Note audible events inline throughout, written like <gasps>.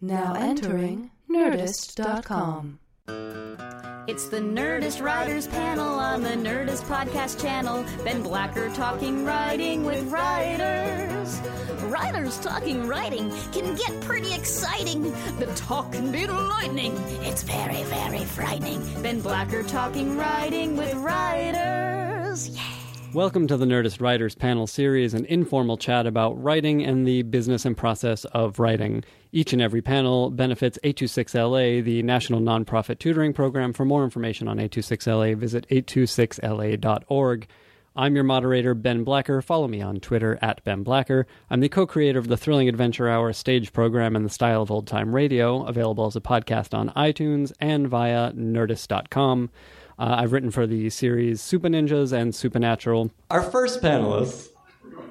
Now entering Nerdist.com. It's the Nerdist Writers Panel on the Nerdist Podcast Channel. Ben Blacker talking writing with writers. Writers talking writing can get pretty exciting. The talk can be lightning. It's very, very frightening. Ben Blacker talking writing with writers. Yeah. Welcome to the Nerdist Writers Panel Series, an informal chat about writing and the business and process of writing. Each and every panel benefits 826LA, the national nonprofit tutoring program. For more information on 826LA, visit 826LA.org. I'm your moderator, Ben Blacker. Follow me on Twitter at Ben Blacker. I'm the co creator of the Thrilling Adventure Hour stage program in the style of old time radio, available as a podcast on iTunes and via nerdist.com. Uh, I've written for the series Supah Ninjas and Supernatural. Our first panelist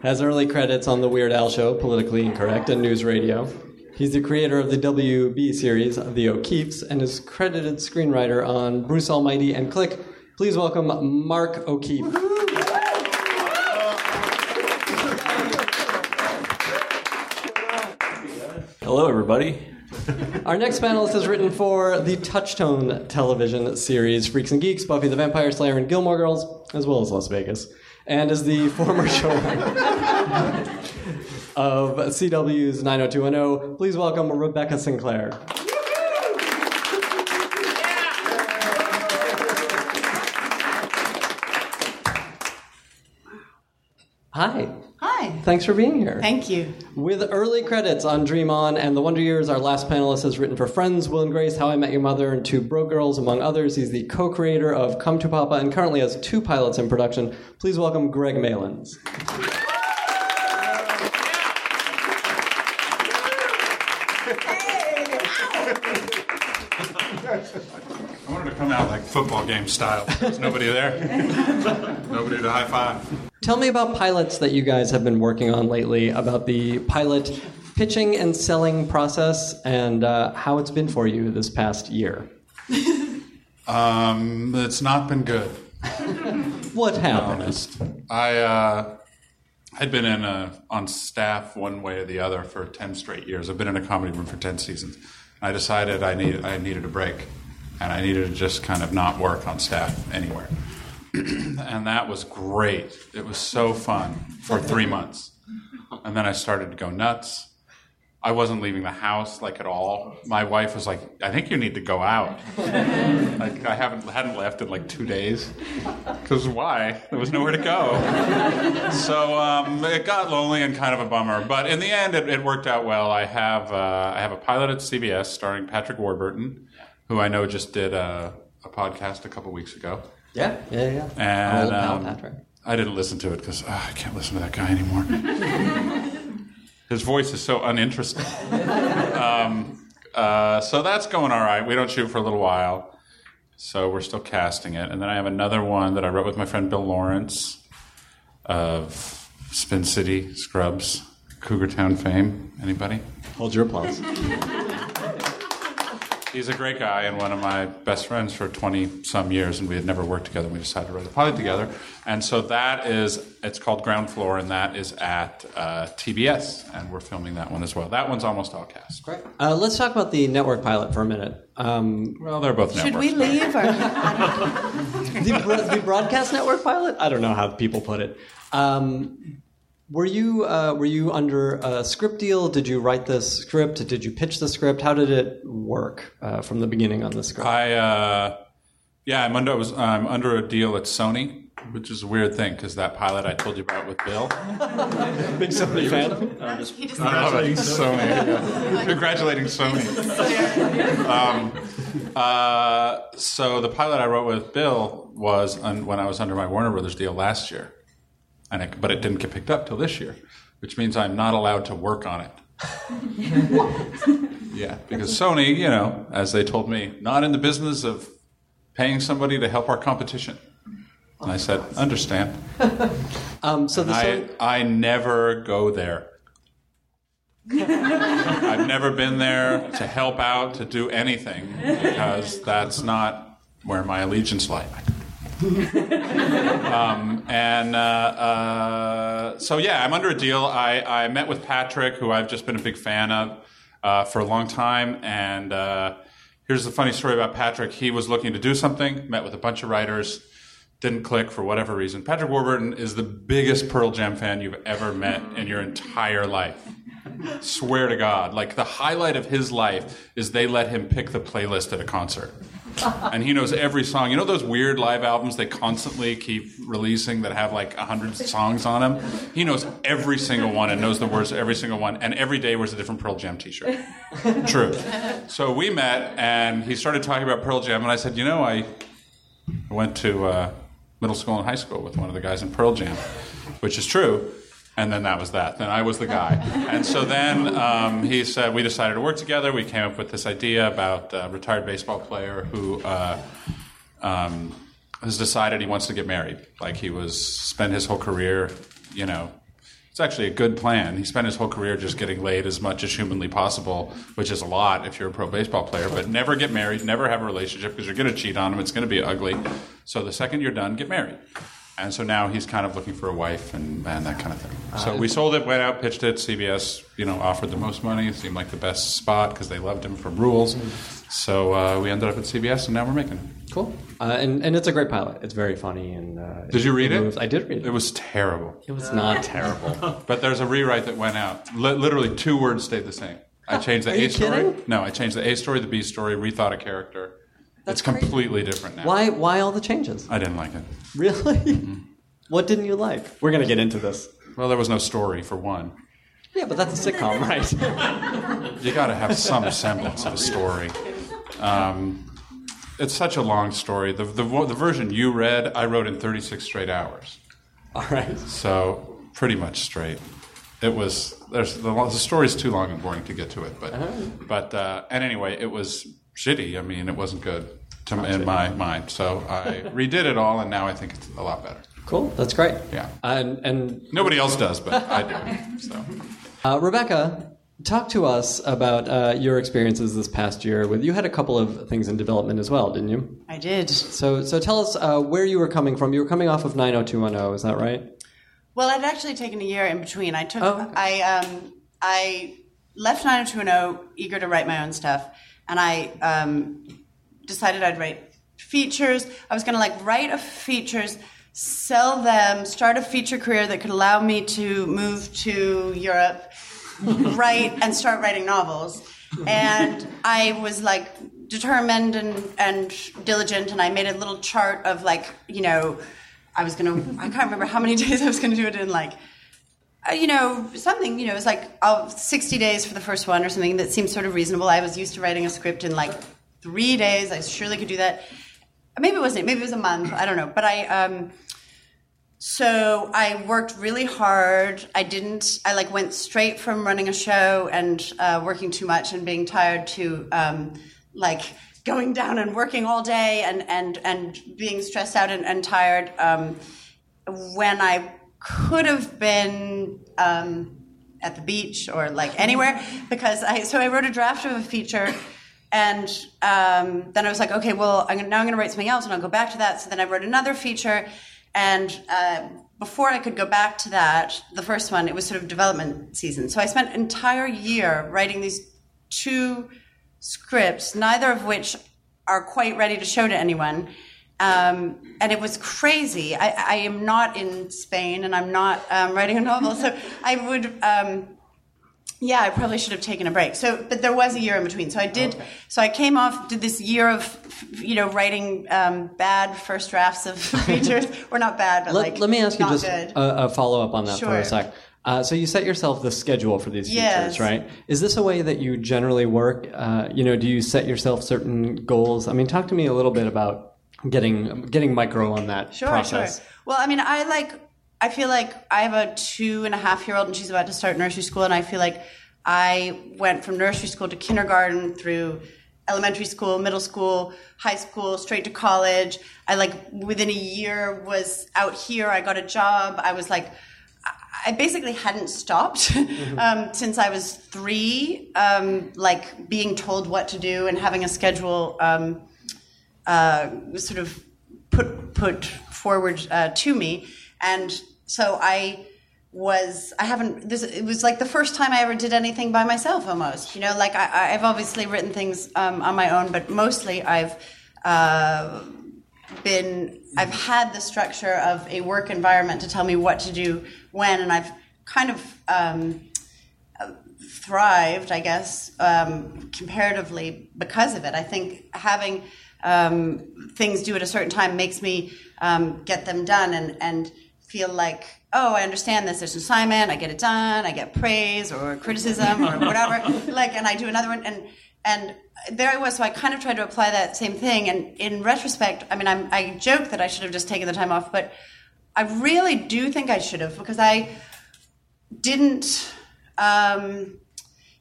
has early credits on The Weird Al Show, Politically Incorrect, and News Radio. He's the creator of the WB series, The O'Keefes, and is credited screenwriter on Bruce Almighty and Click. Please welcome Mark O'Keefe. Hello, everybody. Our next panelist has written for the Touchstone television series Freaks and Geeks, Buffy the Vampire Slayer, and Gilmore Girls, as well as Las Vegas, and is the former <laughs> showrunner of CW's 90210. Please welcome Rebecca Sinclair. Hi. Hi. Thanks for being here. Thank you. With early credits on Dream On and The Wonder Years, our last panelist has written for Friends, Will and Grace, How I Met Your Mother, and Two Broke Girls, among others. He's the co-creator of Come to Papa and currently has two pilots in production. Please welcome Greg Malins. I wanted to come out like football game style. There's nobody there. <laughs> nobody to high five. Tell me about pilots that you guys have been working on lately, about the pilot pitching and selling process, and uh, how it's been for you this past year. <laughs> Um, it's not been good. What happened? honest. I uh, had been in a, on staff one way or the other for ten straight years. I've been in a comedy room for ten seasons. I decided I needed I needed a break, and I needed to just kind of not work on staff anywhere. <clears throat> and that was great. It was so fun for three months, and then I started to go nuts. I wasn't leaving the house like at all. My wife was like, "I think you need to go out." <laughs> like I haven't hadn't left in like two days. Because why? There was nowhere to go. <laughs> so um, it got lonely and kind of a bummer. But in the end, it, it worked out well. I have uh, I have a pilot at CBS starring Patrick Warburton, who I know just did a, a podcast a couple weeks ago. Yeah, yeah, yeah. And Old pal um, Patrick. I didn't listen to it because I can't listen to that guy anymore. <laughs> His voice is so uninteresting. <laughs> um, uh, so that's going all right. We don't shoot for a little while, so we're still casting it. And then I have another one that I wrote with my friend Bill Lawrence of Spin City, Scrubs, Cougar Town fame. Anybody? Hold your applause. <laughs> He's a great guy and one of my best friends for 20 some years, and we had never worked together. We decided to write a pilot together. And so that is, it's called Ground Floor, and that is at uh, TBS, and we're filming that one as well. That one's almost all cast. Great. Uh, let's talk about the network pilot for a minute. Um, Well, they're both Should networks. we leave? Or, <laughs> the, the broadcast network pilot? I don't know how people put it. Um, were you uh, were you under a script deal? Did you write this script? Did you pitch the script? How did it work uh, from the beginning on the script? I, uh, yeah, I'm under, I was, I'm under a deal at Sony, which is a weird thing because that pilot I told you about with Bill. <laughs> Big Sony fan. I'm <laughs> Congratulating Sony. <laughs> yeah. Congratulating Sony. Um, uh, so the pilot I wrote with Bill was un- when I was under my Warner Brothers deal last year, and it, but it didn't get picked up till this year, which means I'm not allowed to work on it. <laughs> yeah, because Sony, you know, as they told me, not in the business of paying somebody to help our competition. And I said, understand. <laughs> Um, so the I, Sony- I never go there. <laughs> I've never been there to help out, to do anything, because that's not where my allegiance lies. <laughs> um, and uh, uh, so, yeah, I'm under a deal. I, I met with Patrick, who I've just been a big fan of. uh, for a long time. And uh, here's the funny story about Patrick. He was looking to do something, met with a bunch of writers, didn't click for whatever reason. Patrick Warburton is the biggest Pearl Jam fan you've ever met in your entire life. Swear to God. Like the highlight of his life is they let him pick the playlist at a concert. <laughs> And he knows every song. You know those weird live albums they constantly keep releasing that have like a hundred songs on them? He knows every single one and knows the words to every single one. And every day wears a different Pearl Jam t-shirt. <laughs> True. So we met and he started talking about Pearl Jam and I said, you know, I went to uh, middle school and high school with one of the guys in Pearl Jam, which is true. And then that was that. Then I was the guy. And so then um, he said we decided to work together. We came up with this idea about a retired baseball player who uh, um, has decided he wants to get married. Like he was spent his whole career, you know. It's actually a good plan. He spent his whole career just getting laid as much as humanly possible, which is a lot if you're a pro baseball player. But never get married, never have a relationship because you're going to cheat on him. It's going to be ugly. So the second you're done, get married. And so now he's kind of looking for a wife and, and that kind of thing. So we sold it, went out, pitched it. CBS, you know, offered the most money. It seemed like the best spot because they loved him from Rules. So uh, we ended up at CBS, and now we're making it. Cool. Uh, and, and it's a great pilot. It's very funny. and uh, Did you read it? moves- I did read it. It was terrible. It was not terrible. <laughs> But there's a rewrite that went out. Li- literally, two words stayed the same. I changed the Are A you story. kidding? No, I changed the A story, the B story, rethought a character. It's crazy. completely different now. Why Why all the changes? I didn't like it. Really? What didn't you like? We're going to get into this. Well, there was no story for one. Yeah, but that's a sitcom, <laughs> right? You got to have some semblance of a story. Um, it's such a long story. The, the the version you read, I wrote in 36 straight hours. all right. So pretty much straight. It was there's the, the story's too long and boring to get to it, but but uh, and anyway, it was shitty. I mean, it wasn't good to, in my mind. So I <laughs> redid it all, and now I think it's a lot better. Cool. That's great. Yeah. And, and Nobody else does, but I do. <laughs> So uh, Rebecca, talk to us about uh, your experiences this past year. With you had a couple of things in development as well, didn't you? I did. So so tell us uh, where you were coming from. You were coming off of 90210, is that right? Well, I'd actually taken a year in between. I took, Oh, okay. I, um, I left 90210 eager to write my own stuff, and I um, decided I'd write features. I was going to like write a features, sell them, start a feature career that could allow me to move to Europe, <laughs> write and start writing novels. And I was like determined and, and diligent, and I made a little chart of like, you know, I was gonna, I can't remember how many <laughs> days I was gonna do it in, like, uh, you know, something, you know, it was like oh, 60 days for the first one or something that seemed sort of reasonable. I was used to writing a script in like three days. I surely could do that. Maybe it wasn't, maybe it was a month. I don't know. But I, um, so I worked really hard. I didn't, I like went straight from running a show and uh, working too much and being tired to um, like going down and working all day and, and, and being stressed out and, and tired. Um, when I could have been um, at the beach or like anywhere because I so I wrote a draft of a feature and um, then I was like okay well I'm gonna, now I'm going to write something else and I'll go back to that so then I wrote another feature and uh, before I could go back to that the first one it was sort of development season so I spent an entire year writing these two scripts neither of which are quite ready to show to anyone um, and it was crazy. I, I am not in Spain, and I'm not um, writing a novel, so I would. Yeah, I probably should have taken a break. So, but there was a year in between. So I did. So I came off, did this year of, you know, writing um, bad first drafts of <laughs> features, or not bad, but Let, like let me ask you just a, a follow up on that for a sec. Uh, so you set yourself the schedule for these features, Yes. right? Is this a way that you generally work? Uh, you know, do you set yourself certain goals? I mean, talk to me a little bit about getting getting micro on that Sure, process. sure. Well, I mean, I like. I feel like I have a two and a half year old, and she's about to start nursery school, and I feel like I went from nursery school to kindergarten through elementary school, middle school, high school, straight to college. I like within a year was out here. I got a job. I was like. I basically hadn't stopped <laughs> um, since I was three, um, like being told what to do and having a schedule um, uh, sort of put put forward uh, to me, and so I was I haven't this it was like the first time I ever did anything by myself almost you know like I, I've obviously written things um, on my own but mostly I've uh, been I've had the structure of a work environment to tell me what to do when and I've kind of um, thrived I guess um, comparatively because of it. I think having um, things due at a certain time makes me um, get them done and and feel like oh, I understand this. There's an assignment. I get it done. I get praise or criticism or <laughs> whatever. like, and I do another one, and and there I was. So I kind of tried to apply that same thing. And in retrospect, I mean, I'm, I joke that I should have just taken the time off, but I really do think I should have because I didn't. Um,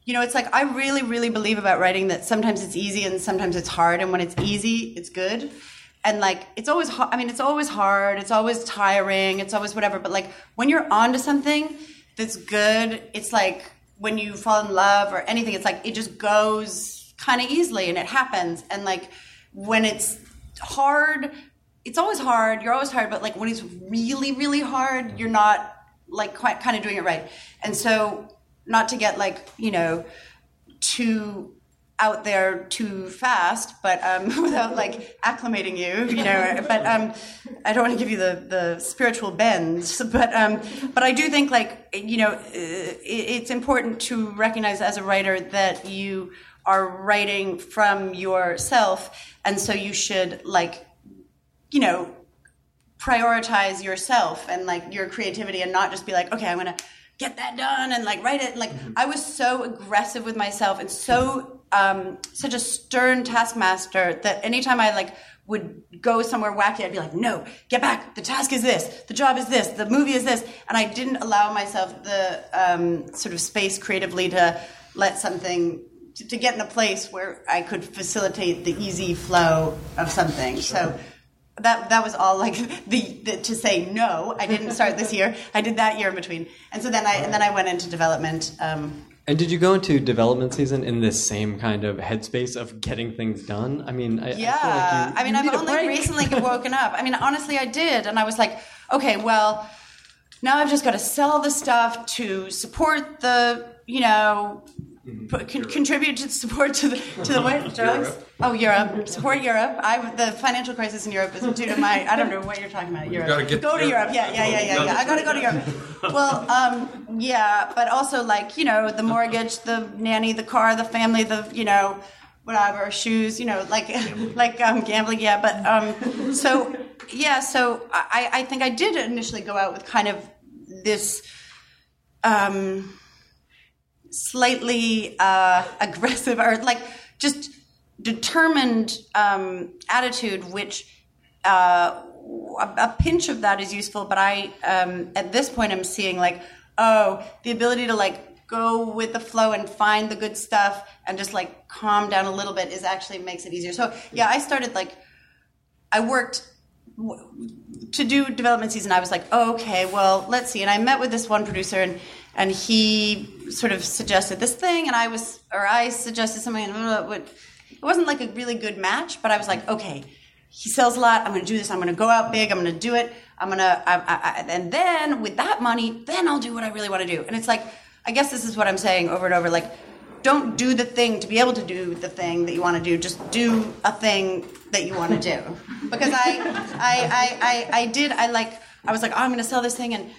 you know, it's like I really, really believe about writing that sometimes it's easy and sometimes it's hard, and when it's easy, it's good and like it's always hard i mean it's always hard it's always tiring it's always whatever but like when you're onto something that's good it's like when you fall in love or anything it's like it just goes kind of easily and it happens. And like when it's hard it's always hard you're always hard but like when it's really really hard you're not like quite kind of doing it right. And so not to get like you know too out there too fast, but um, <laughs> without like acclimating you, you know. But um, I don't want to give you the, the spiritual bends, but um, but I do think like you know uh, it's important to recognize as a writer that you are writing from yourself, and so you should like you know prioritize yourself and like your creativity, and not just be like, okay, I'm gonna get that done and like write it. Like I was so aggressive with myself and so um, such a stern taskmaster that anytime I like would go somewhere wacky, I'd be like, no, get back. The task is this. The job is this. The movie is this. And I didn't allow myself the um, sort of space creatively to let something, to, to, get in a place where I could facilitate the easy flow of something. Sure. So that that was all like <laughs> the, the, to say no. I didn't start this year. I did that year in between, and so then I and then I went into development. Um, and did you go into development season in this same kind of headspace of getting things done? I mean, I, yeah. I, like you, I mean, I've only recently <laughs> woken up. I mean, honestly, I did, and I was like, okay, well, now I've just got to sell the stuff to support the, you know, con- contribute to support to the to the what drugs? Oh, Europe. Support Europe. I the financial crisis in Europe is due to my. I don't know what you're talking about. Europe. Gotta get go to Europe. Europe. Yeah, yeah, yeah, yeah, yeah. I gotta go to Europe. <laughs> Well, um, yeah, but also like you know the mortgage, the nanny, the car, the family, the you know whatever shoes, you know, like <laughs> like um, gambling. Yeah, but um, so yeah, so I I think I did initially go out with kind of this. Um, slightly uh, <laughs> aggressive or like just determined um, attitude, which uh, a, pinch of that is useful. But I, um, at this point, I'm seeing like, oh, the ability to like go with the flow and find the good stuff and just like calm down a little bit is actually makes it easier. So yeah, I started like, I worked to do development season. I was like, oh, okay, well, let's see. And I met with this one producer and and he sort of suggested this thing, and I was, or I suggested something, and it wasn't like a really good match, but I was like, okay, he sells a lot. I'm going to do this. I'm going to go out big. I'm going to do it. I'm going to, and then with that money, then I'll do what I really want to do. And it's like, I guess this is what I'm saying over and over. Like, don't do the thing to be able to do the thing that you want to do. Just do a thing that you want to do. Because I, I, I, I, I did. I like. I was like, oh, I'm going to sell this thing, and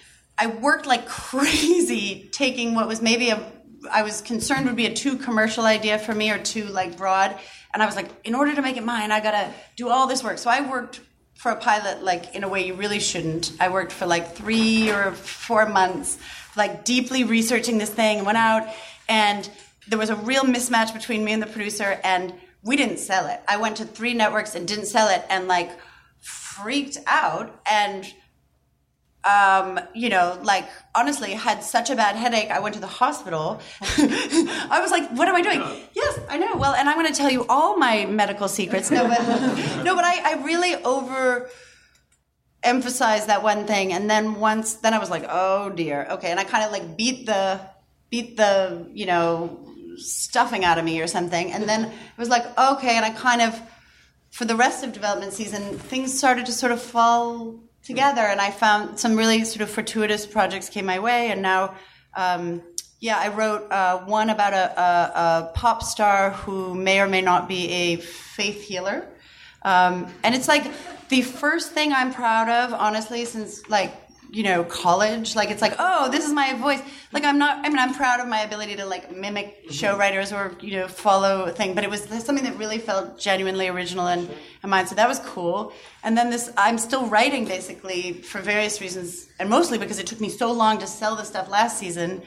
I worked like crazy taking what was maybe a I was concerned would be a too commercial idea for me or too like broad. And I was like, in order to make it mine, I gotta do all this work. So I worked for a pilot like in a way you really shouldn't. I worked for like three or four months, like deeply researching this thing and went out and there was a real mismatch between me and the producer and we didn't sell it. I went to three networks and didn't sell it and like freaked out and um, you know, like honestly, had such a bad headache. I went to the hospital. <laughs> I was like, "What am I doing?" Yes, I know. Well, and I'm going to tell you all my medical secrets. No, but <laughs> no, but I, I really over emphasized that one thing, and then once, then I was like, "Oh dear, okay," and I kind of like beat the beat the you know stuffing out of me or something, and then it was like, okay, and I kind of for the rest of development season, things started to sort of fall together, and I found some really sort of fortuitous projects came my way, and now. Um, yeah, I wrote uh, one about a, a, a pop star who may or may not be a faith healer. Um, and it's like the first thing I'm proud of, honestly, since like, you know, college. Like, it's like, oh, this is my voice. Like, I'm not, I mean, I'm proud of my ability to like mimic show writers or, you know, follow a thing, but it was something that really felt genuinely original and, and mine. So that was cool. And then this, I'm still writing basically for various reasons, and mostly because it took me so long to sell the stuff last season.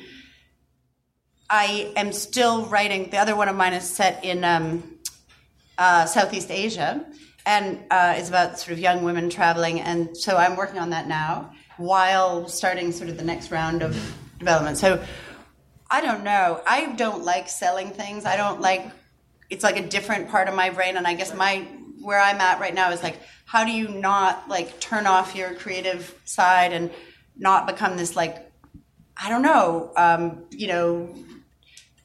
I am still writing. The other one of mine is set in um, uh, Southeast Asia, and uh, it's about sort of young women traveling. And so I'm working on that now while starting sort of the next round of development. So I don't know. I don't like selling things. I don't like. It's like a different part of my brain, and I guess my where I'm at right now is like, how do you not like turn off your creative side and not become this like I don't know, um, you know,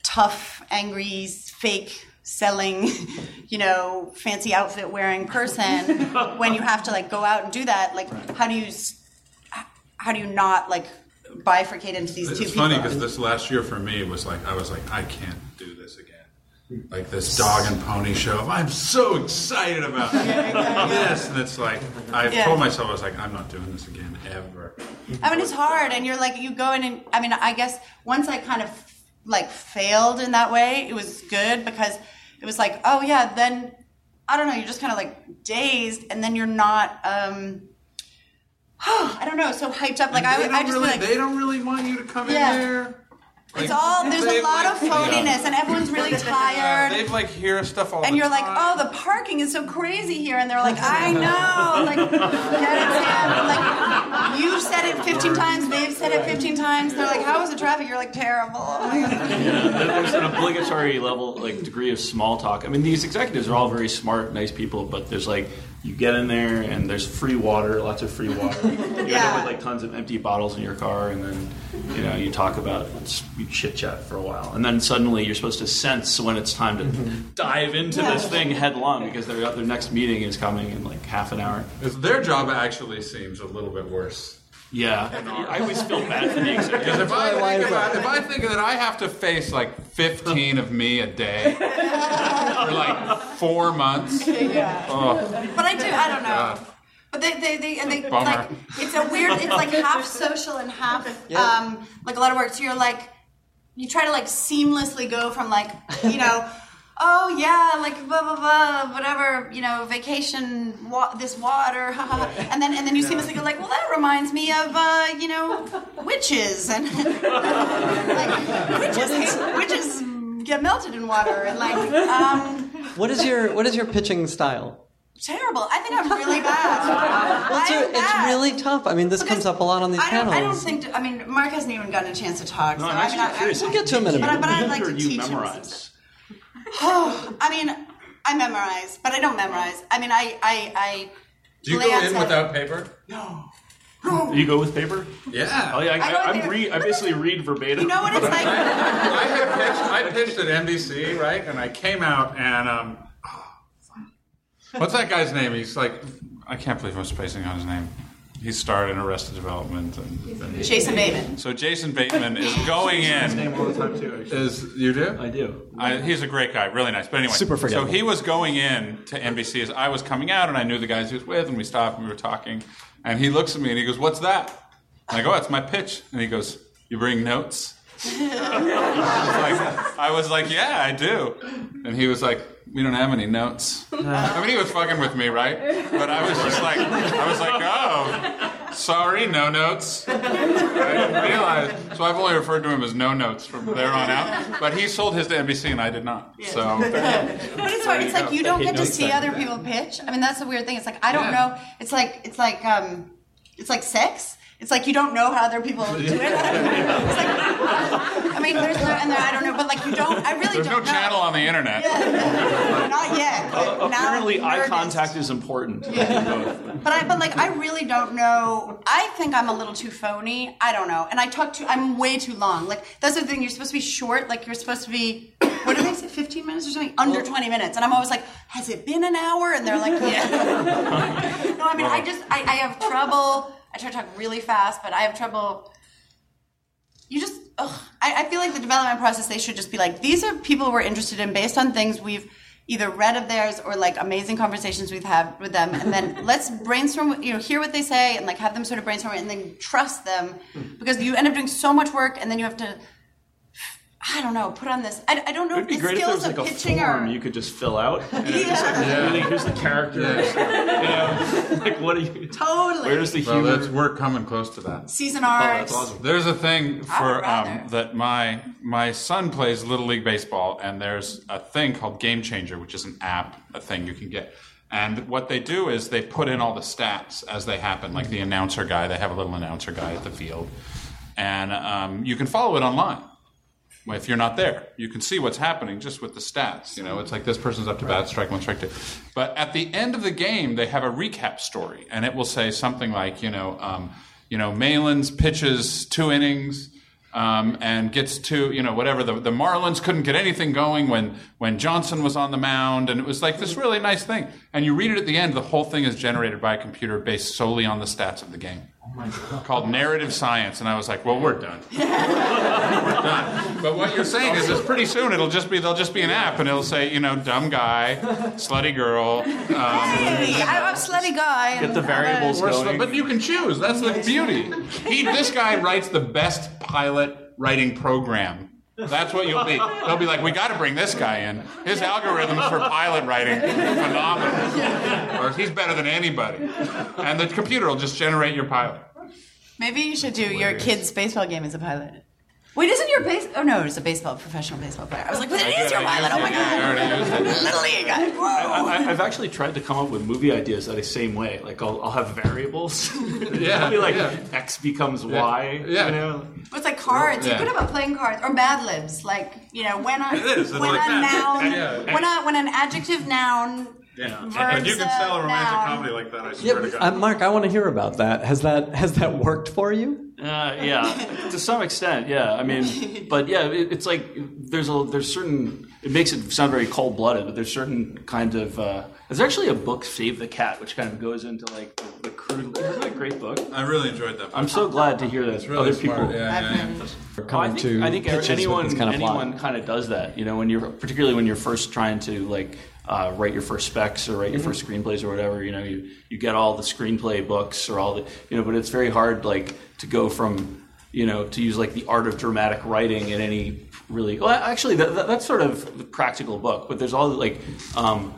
tough, angry, fake selling, <laughs> you know, fancy outfit wearing person <laughs> when you have to like go out and do that. Like, how do you, how do you not like bifurcate into these two It's funny because this last year for me was like I was like I can't do this again. Like this dog and pony show. I'm so excited about <laughs> this, and it's like I Yeah. told myself I was like I'm not doing this again ever. I mean, it's hard, and you're like, you go in and I mean, I guess once I kind of like failed in that way, it was good because it was like, oh yeah, then I don't know, you're just kind of like dazed, and then you're not. um I don't know, so hyped up. Like I, they don't I just really, feel like they don't really want you to come Yeah. in there. it's all there's a lot like, of phoniness, and everyone's really <laughs> Yeah, tired. they like hear stuff all and the you're like, oh, the parking is so crazy here, and they're like, I know, like, <laughs> get it, Sam. Like, you said it 15 times, they've said it 15 times. They're like, how was the traffic? You're like, terrible. My God. There- There's an obligatory level, like degree of small talk. I mean, these executives are all very smart, nice people, but there's like you get in there and there's free water, lots of free water. <laughs> You end up with like tons of empty bottles in your car, and then you know you talk about you chit chat for a while, and then suddenly you're supposed to sense when it's time to mm-hmm. dive into this thing headlong because their their next meeting is coming in like half an hour. Their job actually seems a little bit worse. Yeah, I always feel bad for the Because executives. if I think about, if I think that I have to face like 15 of me a day <laughs> for like four months, oh, But I do, I don't know. But they, they, they, and they Bummer. like, it's a weird, it's like half social and half, um, like a lot of work. So you're like, you try to like seamlessly go from like, you know, oh yeah, like blah blah blah, whatever, you know, vacation, wa- this water, ha, ha, ha. and then and then you see seamlessly go like, well, that reminds me of, uh, you know, witches and <laughs> like witches, hate- witches get melted in water and like, um, What is your What is your pitching style? terrible. I think I'm really bad. <laughs> Well, it's, I'm it's bad. really tough. I mean, this Because comes up a lot on these I panels. I don't think. I mean, Mark hasn't even gotten a chance to talk. No, so I'm I actually mean, I- curious. We'll get to him in a But I- minute. but I'd like to you teach him some <sighs> memorize? I mean, I memorize, but I don't memorize. I mean, I, I, I. do you go glance in at- without paper? No. No. <gasps> You go with paper? Yeah. Oh yeah, I go I, I, with I, read, I basically read verbatim. You know what it's <laughs> like? I had pitched, I pitched at NBC, right? And I came out and um, <sighs> what's that guy's name? He's like, I can't believe I'm spacing on his name. He starred in Arrested Development, and, and Jason Bateman. so Jason Bateman is going in. His name all the time too. actually. Is you do? I do. I, he's a great guy, really nice. But anyway, Super so he was going in to NBC as I was coming out, and I knew the guys he was with, and we stopped and we were talking. And he looks at me and he goes, "What's that?" And I go, "Oh, "It's my pitch." And he goes, "You bring notes?" I was like, I was like, "Yeah, I do." And he was like, "We don't have any notes." I mean, he was fucking with me, right? But I was just like, I was like, "Oh, sorry, no notes." I didn't realize. So I've only referred to him as no notes from there on out. But he sold his to NBC and I did not. So But it's hard. It's like you don't get to see other people pitch. I mean, that's the weird thing. It's like I don't Yeah. know. It's like it's like um, it's like sex. It's like you don't know how other people do it. <laughs> It's like, I mean, there's no, and there, I don't know, but like you don't. I really there's don't know. No channel on the internet. Yeah. Not yet. But uh, now Apparently, eye contact is important. I do both. But I, but like, I really don't know. I think I'm a little too phony. I don't know. And I talk too. I'm way too long. Like that's the thing. You're supposed to be short. Like you're supposed to be. what did they say? 15 minutes or something? Under 20 minutes. And I'm always like, has it been an hour? And they're like, yeah. <laughs> <laughs> no, I mean, I just, I, I have trouble. I try to talk really fast, but I have trouble. You just, ugh. I, I feel like the development process, they should just be like, these are people we're interested in based on things we've either read of theirs or like amazing conversations we've had with them. And then <laughs> let's brainstorm, you know, hear what they say and like have them sort of brainstorm it and then trust them hmm. because you end up doing so much work and then you have to, I don't know, put on this. I, I don't know It'd if be the great if there skills was like of a pitching form are. you could just fill out, and it's just like Yeah. really, here's the characters. You know, <laughs> like what are you? <laughs> Totally. Where's the Well, humor? that's, we're coming close to that. Season arcs. that's awesome. There's a thing for rather. um, that my my son plays little league baseball, and there's a thing called Game Changer, which is an app, a thing you can get. And what they do is they put in all the stats as they happen, like the announcer guy. They have a little announcer guy at the field, and um, you can follow it online. If you're not there, you can see what's happening just with the stats. You know, it's like this person's up to bat, strike one, strike two. But at the end of the game, they have a recap story, and it will say something like, you know, um, you know, Malins pitches two innings um, and gets two, you know, whatever. The, the Marlins couldn't get anything going when when Johnson was on the mound, and it was like this really nice thing. And you read it at the end, the whole thing is generated by a computer based solely on the stats of the game. Called narrative science, and I was like, "Well, we're done. <laughs> we're done." But what you're saying is, is pretty soon it'll just be there'll just be an app, and it'll say, you know, dumb guy, slutty girl, um, Hey, I'm a slutty guy. Get the variables going. sl- but you can choose. That's the beauty. He, this guy writes the best pilot writing program. That's what you'll be. They'll be like, we got to bring this guy in. His algorithms for pilot writing are phenomenal. Or he's better than anybody. And the computer will just generate your pilot. Maybe you should do your kid's baseball game as a pilot. Wait, isn't your base? Oh no, it's a baseball professional baseball player. I was like, but it is your pilot. Oh my I god, already used it. little league guy. I, I've actually tried to come up with movie ideas that the same way. Like I'll, I'll have variables. <laughs> Yeah, be like yeah. X becomes Y. Yeah. You know? It's like cards. Yeah. You could have a playing cards or Bad Libs. Like you know, when a It is, it's when like a that. noun, Yeah. when a when an adjective noun. Yeah. verbs And you can sell a romantic noun. comedy like that, I Yeah, swear to God. uh, Mark, I want to hear about that. Has that has that worked for you? Uh, yeah, <laughs> to some extent, yeah. I mean, but yeah, it, it's like there's a there's certain. It makes it sound very cold blooded, but there's certain kind of. Uh, there's actually a book, Save the Cat, which kind of goes into like the, the crude. Isn't that a great book? I really enjoyed that. I'm so glad to hear that It's really other people. smart. Yeah, yeah, yeah. Or Well, coming I think, to I think anyone kind of plot? anyone kind of does that. You know, when you're particularly when you're first trying to like uh, write your first specs or write your first screenplays or whatever. You know, you you get all the screenplay books or all the you know, but it's very hard like to go from you know to use like the art of dramatic writing in any really. Well, actually, that, that, that's sort of the practical book, but there's all like. Um,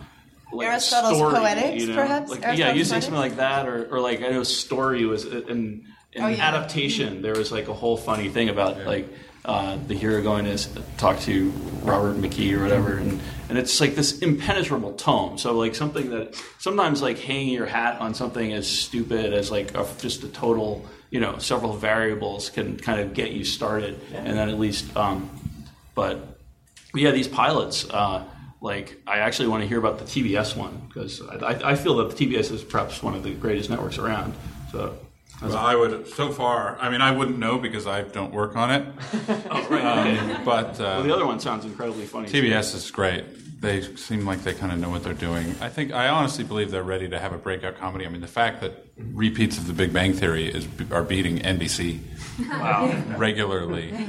like a Aristotle's story, Poetics, you know? perhaps? Like, yeah, Aristotle's using Poetics? something like that, or, or like I know story was in, in Oh, yeah. adaptation. There was like a whole funny thing about like uh, the hero going to talk to Robert McKee or whatever, and and it's like this impenetrable tome. So like something that sometimes like hanging your hat on something as stupid as like a, just a total you know several variables can kind of get you started, and then at least um, but yeah, these pilots. Uh, like, I actually want to hear about the TBS one because I, I, I feel that the TBS is perhaps one of the greatest networks around. So, Well, I would so far. I mean, I wouldn't know because I don't work on it. <laughs> oh, right, okay. But uh, well, the other one sounds incredibly funny. too. TBS is great. They seem like they kind of know what they're doing. I think I honestly believe they're ready to have a breakout comedy. I mean, the fact that repeats of The Big Bang Theory is are beating NBC <laughs> regularly. <laughs>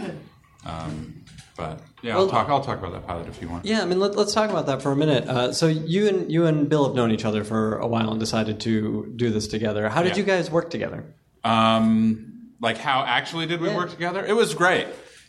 Um, but yeah, I'll talk. I'll talk about that pilot if you want. Yeah, I mean, let, let's talk about that for a minute. Uh, so you and you and Bill have known each other for a while and decided to do this together. How did Yeah. you guys work together? Um, like how actually did we Yeah. work together? It was great.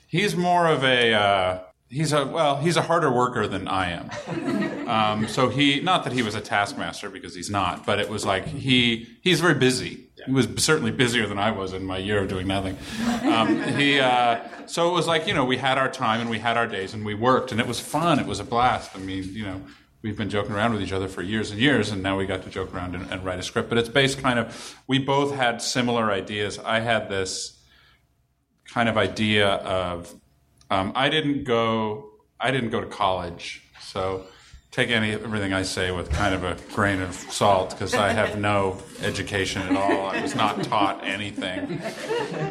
He's more of a uh, he's a well he's a harder worker than I am. <laughs> um, so he not that he was a taskmaster because he's not, but it was like he he's very busy. He was certainly busier than I was in my year of doing nothing. Um, <laughs> he uh, so it was like you know we had our time and we had our days and we worked and it was fun. It was a blast. I mean you know we've been joking around with each other for years and years, and now we got to joke around and, and write a script. But it's based kind of, we both had similar ideas. I had this kind of idea of, um, I didn't go, I didn't go to college, so take any everything I say with kind of a grain of salt because I have no education at all. I was not taught anything.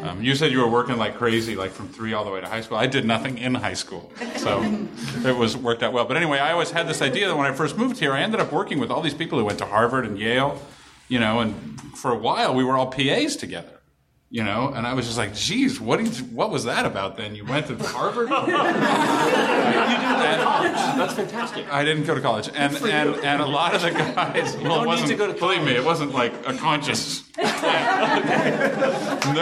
Um, you said you were working like crazy, like from three all the way to high school. I did nothing in high school, so it was worked out well. But anyway, I always had this idea that when I first moved here, I ended up working with all these people who went to Harvard and Yale, you know, and for a while we were all PAs together. You know, and I was just like, "Geez, what did you, what was that about?" Then you went to Harvard. <laughs> And- That's fantastic. I didn't go to college, and and, and a lot of the guys. <laughs> Well, it wasn't, to go to Believe me, it wasn't like a conscious. there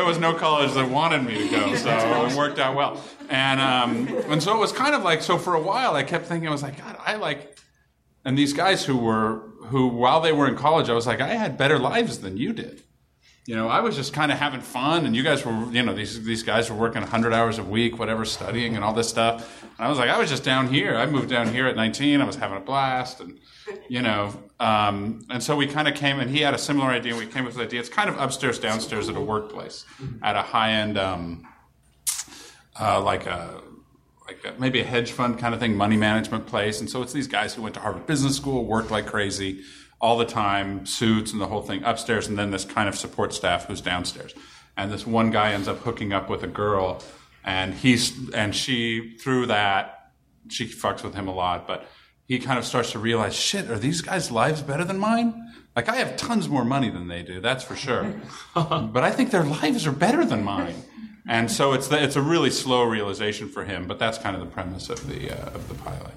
was no college that wanted me to go, <laughs> so it worked out well. And um, and so it was kind of like so for a while. I kept thinking, I was like, God, I like. And these guys who were who while they were in college, I was like, I had better lives than you did. You know, I was just kind of having fun, and you guys were, you know, these these guys were working 100 hours a week, whatever, studying and all this stuff. And I was like, I was just down here. I moved down here at 19. I was having a blast, and you know, um, and so we kind of came, and he had a similar idea. We came up with the idea. It's kind of upstairs, downstairs at a workplace, at a high end, um, uh, like a like maybe a hedge fund kind of thing, money management place. And so it's these guys who went to Harvard Business School, worked like crazy all the time, suits and the whole thing upstairs, and then this kind of support staff who's downstairs. And this one guy ends up hooking up with a girl, and he's and she through that she fucks with him a lot, but he kind of starts to realize, shit, are these guys' lives better than mine? Like I have tons more money than they do, that's for sure. <laughs> but I think their lives are better than mine. And so it's the, it's a really slow realization for him, but that's kind of the premise of the uh, of the pilot.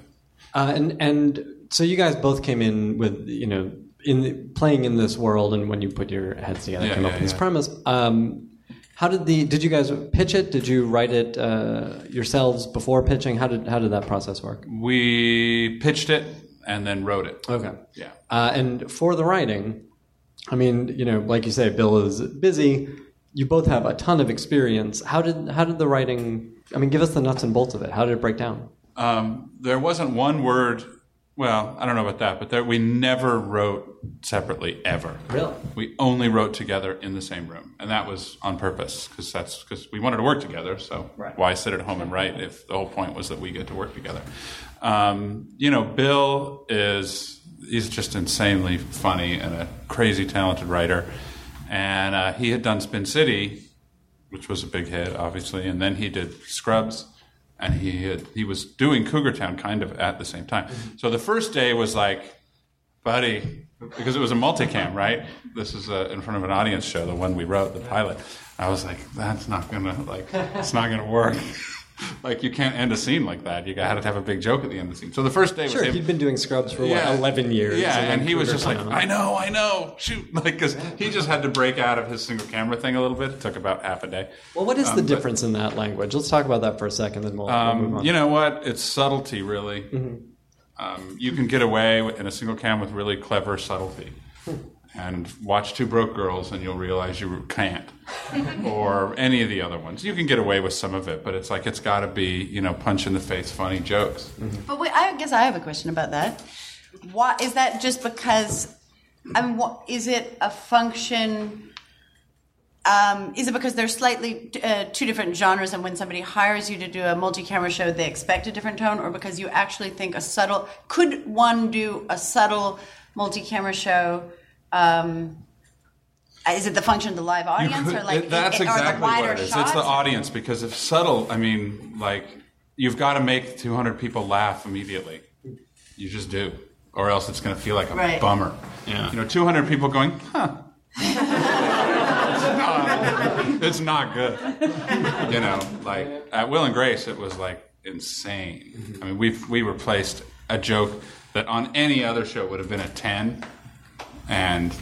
Uh, and and so you guys both came in with you know in the, playing in this world, and when you put your heads together, Yeah, came up yeah, with this yeah. premise. Um, how did the did you guys pitch it? Did you write it uh, yourselves before pitching? How did how did that process work? We pitched it and then wrote it. Okay. Yeah. Uh, and for the writing, I mean, you know, like you say, Bill is busy. You both have a ton of experience. How did how did the writing? I mean, give us the nuts and bolts of it. How did it break down? Um, there wasn't one word. Well, I don't know about that, but there, we never wrote separately ever. Really? We only wrote together in the same room, and that was on purpose because that's because we wanted to work together. So Right. why sit at home and write if the whole point was that we get to work together? Um, you know, Bill is he's just insanely funny and a crazy talented writer, and uh, he had done Spin City, which was a big hit, obviously, and then he did Scrubs, and he had, he was doing Cougar Town kind of at the same time. So the first day was like, buddy, because it was a multicam, right? This is uh in front of an audience show, the one we wrote, the pilot. I was like, that's not gonna like, it's not gonna work. <laughs> like you can't end a scene like that. You got to have a big joke at the end of the scene. So the first day was Sure, him- he'd been doing Scrubs for what eleven years. yeah, and he was just like. I know, I know, shoot, <laughs> like because he just had to break out of his single camera thing a little bit. It took about half a day. Well, what is Um, the but- difference in that language? Let's talk about that for a second, then we'll, we'll move Um, on. you know what? It's subtlety, really. Mm-hmm. Um, you can get away in a single cam with really clever subtlety. And watch Two Broke Girls, and you'll realize you can't. <laughs> or any of the other ones. You can get away with some of it, but it's like it's got to be, you know, punch in the face, funny jokes. But wait, I guess I have a question about that. Why is that? Just because? I mean, what, is it a function? Um, is it because they're slightly uh, two different genres, and when somebody hires you to do a multi-camera show, they expect a different tone, or because you actually think a subtle? Could one do a subtle multi-camera show? Um, uh, is it the function of the live audience, could- or like it- that's it- or exactly the wider what it is. shots? It's the audience because if subtle, I mean, like you've got to make 200 people laugh immediately. You just do, or else it's going to feel like a Right. bummer. Yeah. You know, 200 people going, huh? it's, <laughs> not, um, it's not good. You know, like at Will and Grace, it was like insane. Mm-hmm. I mean, we we replaced a joke that on any other show would have been a 10, and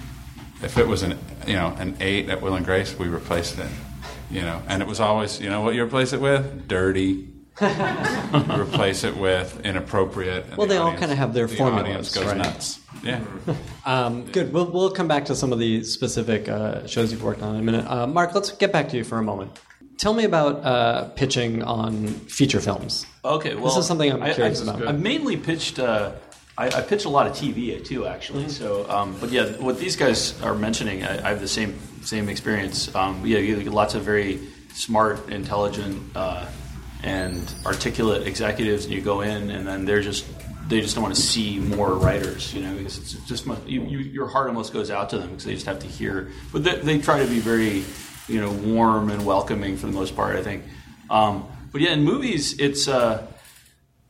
if it was an you know an eight at Will and Grace, we replaced it. You know, and it was always you know what you replace it with dirty. <laughs> replace it with inappropriate. Well, the they all kinda have their the formulas, audience goes right? nuts. Yeah. <laughs> Um, good. We'll, we'll come back to some of the specific uh, shows you've worked on in a minute. Uh, Mark, let's get back to you for a moment. Tell me about uh, pitching on feature films. Okay, well, this is something I'm I- curious I, about. I've mainly pitched. I, I pitch a lot of TV too, actually. So, um, but yeah, what these guys are mentioning, I, I have the same same experience. Um, yeah, you get lots of very smart, intelligent, uh, and articulate executives, and you go in, and then they're just they just don't want to see more writers, you know, because it's just much, you, you, your heart almost goes out to them because they just have to hear. But they, they try to be very, you know, warm and welcoming for the most part, I think. Um, but yeah, in movies, it's uh,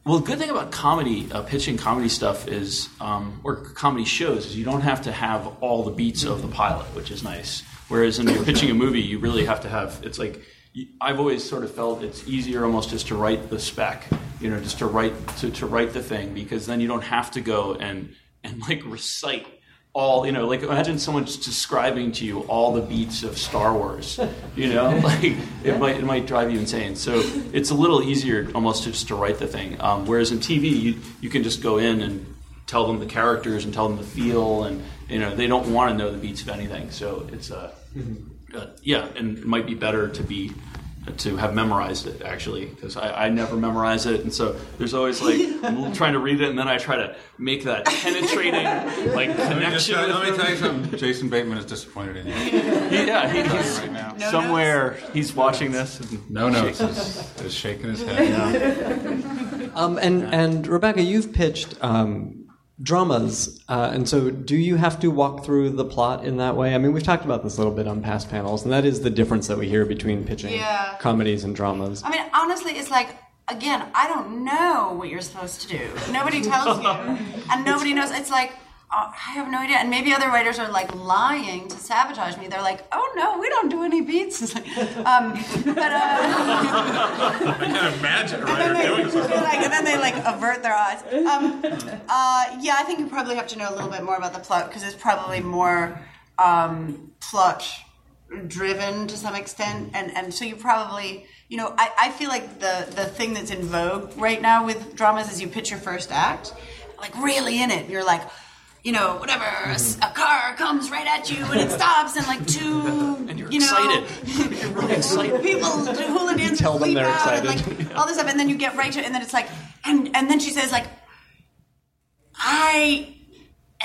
well, the good thing about comedy, uh, pitching comedy stuff is, um, or comedy shows, is you don't have to have all the beats of the pilot, which is nice. Whereas when you're pitching a movie, you really have to have. It's like I've always sort of felt it's easier almost just to write the spec, you know, just to write to, to write the thing because then you don't have to go and and like recite all you know like imagine someone just describing to you all the beats of Star Wars you know? <laughs> Like it might it might drive you insane. So it's a little easier almost to just to write the thing. Um, whereas in TV you, you can just go in and tell them the characters and tell them the feel and you know they don't want to know the beats of anything. So it's uh, uh, yeah and it might be better to be to have memorized it actually because I, I never memorize it and so there's always like I'm <laughs> trying to read it and then I try to make that penetrating <laughs> like Let me, just, connection uh, let me tell you something. Jason Bateman is disappointed in you. <laughs> He- yeah he, he's right now. No somewhere he's watching this and No notes. Is, is shaking his head. Um, and and Rebecca, you've pitched um, dramas, uh, and so do you have to walk through the plot in that way? I mean, we've talked about this a little bit on past panels, and that is the difference that we hear between pitching Yeah. comedies and dramas. I mean, honestly, it's like again, I don't know what you're supposed to do. Nobody tells you, <laughs> and nobody knows. It's like I have no idea. And maybe other writers are like lying to sabotage me. They're like, "Oh no, we don't do any beats." It's like, um, but uh, <laughs> I can't imagine a and then writer they, doing something. like, and then they like avert their eyes. Um, uh, yeah, I think you probably have to know a little bit more about the plot because it's probably more um, plot driven to some extent, and and so you probably you know I, I feel like the the thing that's in vogue right now with dramas is you pitch your first act like really in it. You're like. You know, whatever. a car comes right at you and it <laughs> stops, and like two, and you're you know, excited <laughs> you're really excited people do hula dance tell and them they're out and excited. like all this stuff and then you get right to it and then it's like and and then she says like I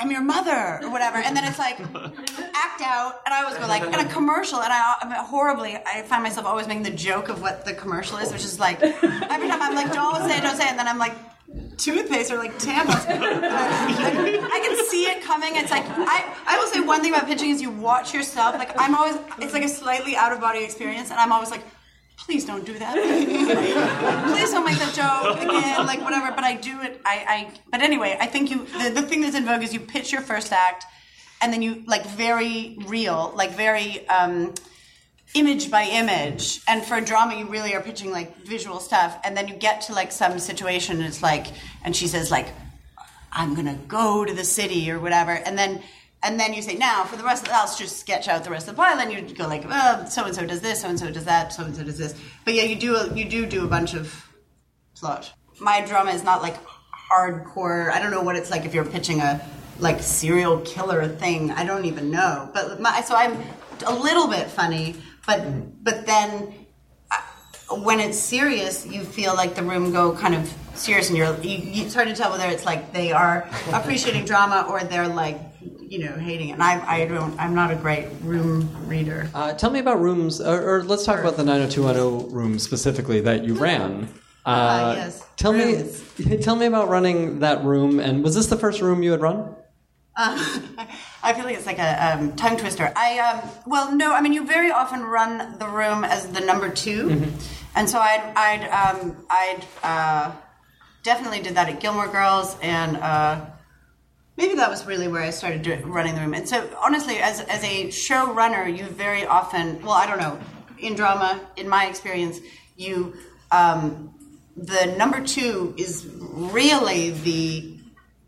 am your mother or whatever and then it's like act out and I always go like in a commercial and I, I mean, horribly I find myself always making the joke of what the commercial is which is like every time I'm like don't say don't say and then I'm like toothpaste or like tampons. I can see it coming. It's like I, I will say one thing about pitching is you watch yourself. Like I'm always it's like a slightly out of body experience and I'm always like please don't do that. <laughs> Please don't make that joke again like whatever. But I do it I, I but anyway I think you the, the thing that's in vogue is you pitch your first act and then you like very real like very um image by image. And for a drama you really are pitching like visual stuff. And then you get to like some situation and it's like and she says like i'm gonna go to the city or whatever. And then and then you say now for the rest of the, i'll just sketch out the rest of the pilot and you go like oh so and so does this so and so does that so and so does this. But yeah you do a, you do do a bunch of plot. My drama is not like hardcore. I don't know what it's like if you're pitching a like serial killer thing. I don't even know. But my, so i'm a little bit funny but but then uh, when it's serious you feel like the room go kind of serious and you're you, you it's hard to tell whether it's like they are <laughs> appreciating drama or they're like you know hating it and i, I don't i'm not a great room reader Uh, tell me about rooms, or, or let's talk about the 90210 room specifically that you ran. <laughs> Uh, Ah, yes. Tell Rooms. me, <laughs> tell me about running that room. And was this the first room you had run? I feel like it's like a um, tongue twister. I um, well, no, I mean you very often run the room as the number 2 and so I'd I'd um, I'd uh, definitely did that at Gilmore Girls, and uh, maybe that was really where I started doing, running the room. And so honestly, as as a showrunner, you very often, well, I don't know, in drama, in my experience, you um, the number two is really the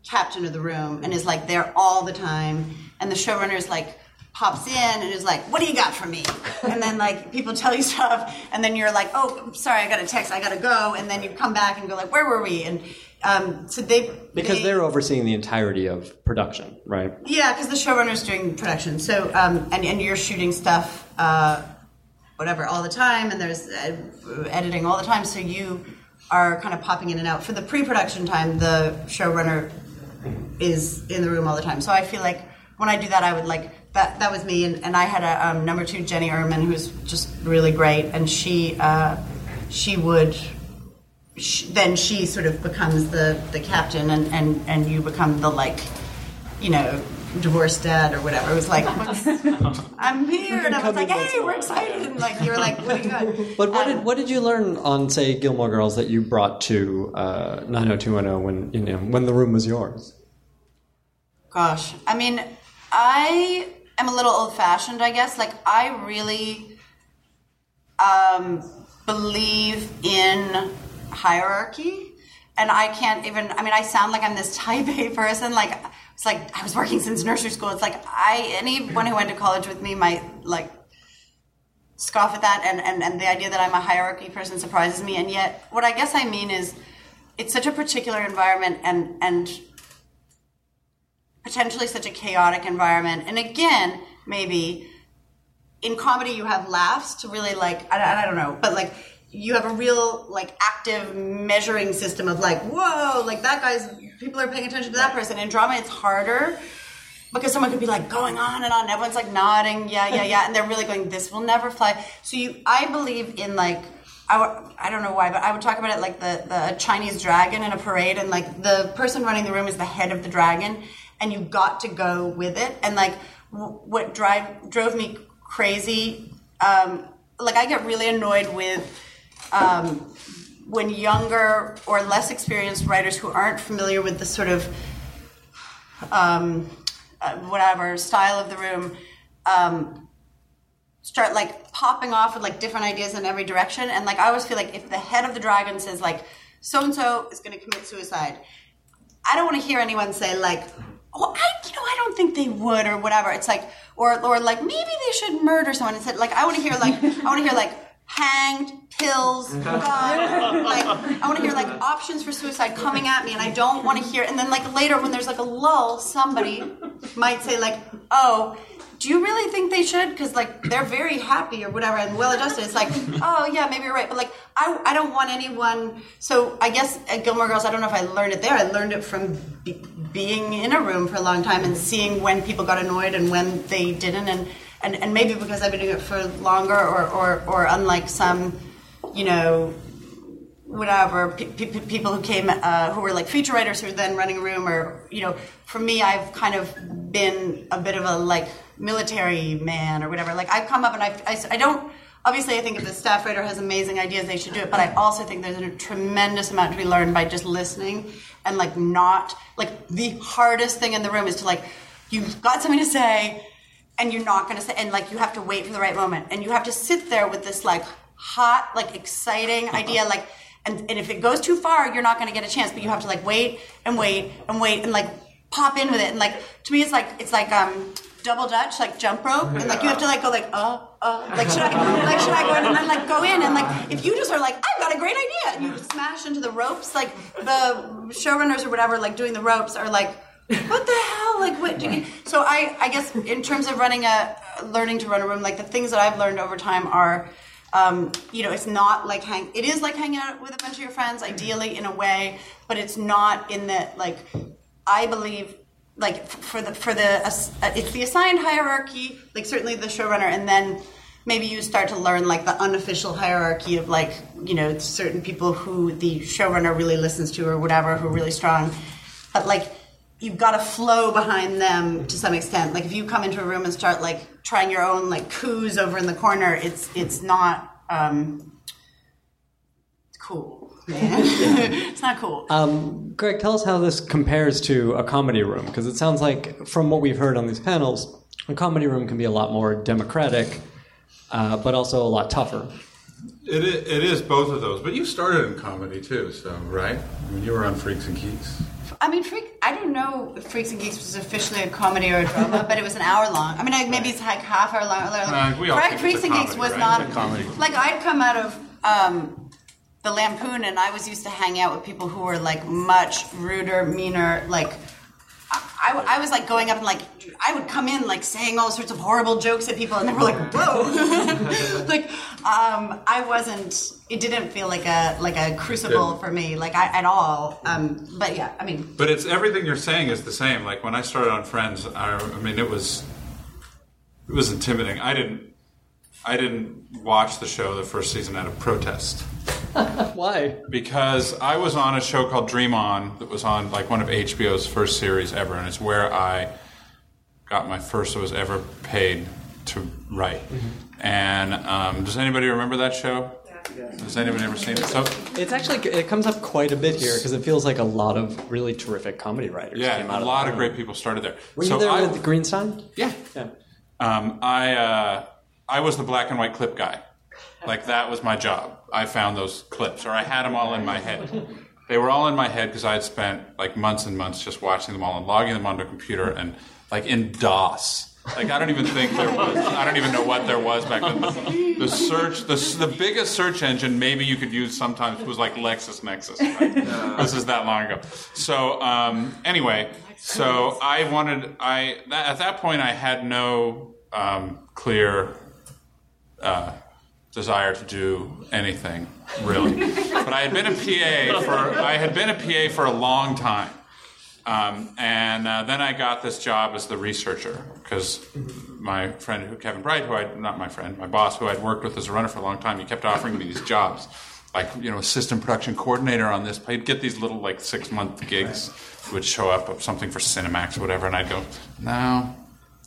captain of the room and is like there all the time and the showrunner is like pops in and is like what do you got for me and then like people tell you stuff and then you're like oh I'm sorry i got a text i gotta go and then you come back and go like where were we and um, so they Because they, they're overseeing the entirety of production, right? yeah, because the showrunner's doing production. So, um, and, and you're shooting stuff, uh, whatever, all the time, and there's uh, editing all the time. So you are kind of popping in and out. For the pre-production time, the showrunner is in the room all the time. So I feel like when I do that, I would like that. That was me, and, and I had a um, number two, Jenny Ehrman, who's just really great, and she uh, she would sh- then she sort of becomes the the captain, and and and you become the like, you know. Divorced dad or whatever. It was like, <laughs> I'm here, and I was like, "Hey, we're excited!" And like, you were like, "What are you doing?" <laughs> But what Um, did what did you learn on say Gilmore Girls that you brought to uh, 90210 when you know when the room was yours? Gosh, I mean, I am a little old fashioned, I guess. Like, I really um, believe in hierarchy. And I can't even, I mean, I sound like I'm this type A person. Like, it's like I was working since nursery school. It's like I, anyone who went to college with me might, like, scoff at that. And, and, and the idea that I'm a hierarchy person surprises me. And yet, what I guess I mean is, it's such a particular environment and, and potentially such a chaotic environment. And again, maybe in comedy you have laughs to really like I, I don't know, but like you have a real like active measuring system of like whoa, like that guy's people are paying attention to that person. In drama, it's harder. Because someone could be like going on and on, and everyone's like nodding, yeah, yeah, yeah, and they're really going, "This will never fly." So you, I believe in like I, w- I don't know why, but I would talk about it like the, the Chinese dragon in a parade, and like the person running the room is the head of the dragon, and you got to go with it. And like what drive drove me crazy, um, like I get really annoyed with um, when younger or less experienced writers who aren't familiar with the sort of um, uh, whatever style of the room. Um, start like popping off with like different ideas in every direction and like i always feel like if the head of the dragon says like so and so is going to commit suicide i don't want to hear anyone say like oh i you know i don't think they would or whatever. It's like or or like maybe they should murder someone instead like i want to hear like i want to hear like hanged pills <laughs> like i want to hear like options for suicide coming at me and i don't want to hear and then like later when there's like a lull somebody might say like oh do you really think they should? Because like they're very happy or whatever and well adjusted. It's like, <laughs> oh yeah, maybe you're right. But like I, I don't want anyone. So I guess at Gilmore Girls, I don't know if I learned it there. I learned it from be, being in a room for a long time and seeing when people got annoyed and when they didn't. And and, and maybe because I've been doing it for longer, or or, or unlike some, you know, whatever pe- pe- people who came uh, who were like feature writers who were then running a room or you know for me i've kind of been a bit of a like military man or whatever. Like i've come up and I've, I, I don't obviously i think if the staff writer has amazing ideas they should do it but i also think there's a tremendous amount to be learned by just listening and like not like the hardest thing in the room is to like you've got something to say and you're not going to say and like you have to wait for the right moment. And you have to sit there with this like hot like exciting idea like and, and if it goes too far you're not going to get a chance but you have to like wait and wait and wait and like pop in with it. And like to me it's like it's like um double dutch like jump rope and like you have to like go like uh uh like should i <laughs> like should i go in and then like go in and like if you just are like i've got a great idea and you smash into the ropes like the showrunners or whatever like doing the ropes are like what the hell like what do you so i i guess in terms of running a learning to run a room like the things that i've learned over time are um, you know, it's not like hang. It is like hanging out with a bunch of your friends, ideally in a way, but it's not in that like. I believe, like for the for the uh, it's the assigned hierarchy, like certainly the showrunner, and then maybe you start to learn like the unofficial hierarchy of like you know certain people who the showrunner really listens to or whatever who are really strong, but like you've got to flow behind them to some extent. Like if you come into a room and start like trying your own like coups over in the corner, it's it's not um, cool. Man. <laughs> it's not cool. Um, Greg, tell us how this compares to a comedy room, because it sounds like, from what we've heard on these panels, a comedy room can be a lot more democratic, uh, but also a lot tougher. It is, it is both of those, but you started in comedy too, so right? I mean, you were on Freaks and Geeks. I mean, Freak. I don't know if Freaks and Geeks was officially a comedy or a drama, but it was an hour long. I mean, like, maybe it's like half hour long. Uh, we all Freak- think it's Freaks a and Geeks was right? not It's a comedy. Like I'd come out of um, the Lampoon, and I was used to hang out with people who were like much ruder, meaner. Like I, I, was like going up and like I would come in like saying all sorts of horrible jokes at people, and they were like, "Whoa!" <laughs> like um, I wasn't. It didn't feel like a like a crucible for me, like I, at all. Um, but yeah, I mean, But it's everything you're saying is the same. Like when I started on Friends, I, I mean, it was it was intimidating. I didn't I didn't watch the show the first season out of protest. <laughs> Why? because I was on a show called Dream On that was on like one of HBO's first series ever, and it's where I got my first was ever paid to write. And um, does anybody remember that show? Has anyone ever seen it? So It's actually it comes up quite a bit here because it feels like a lot of really terrific comedy writers yeah, came out a lot of the great people started there. Were so you there I, with Greenstein? Yeah. Yeah. Um, I uh, I was the black and white clip guy. Like that was my job. I found those clips, or I had them all in my head. They were all in my head because I had spent like months and months just watching them all and logging them onto a computer and like in DOS. Like I don't even think there was. I don't even know what there was back then. The, search, the, the biggest search engine maybe you could use sometimes was like LexisNexis. Right? This is that long ago. So um, anyway, so I wanted. I that, at that point I had no um, clear uh, desire to do anything really. <laughs> but I had been a PA for I had been a PA for a long time, um, and uh, then I got this job as the researcher because my friend who Kevin Bright, who I not my friend, my boss, who I'd worked with as a runner for a long time, he kept offering me these jobs. Like you know, assistant production coordinator on this. He'd get these little like six month gigs, would show up of something for Cinemax or whatever, and I'd go, no,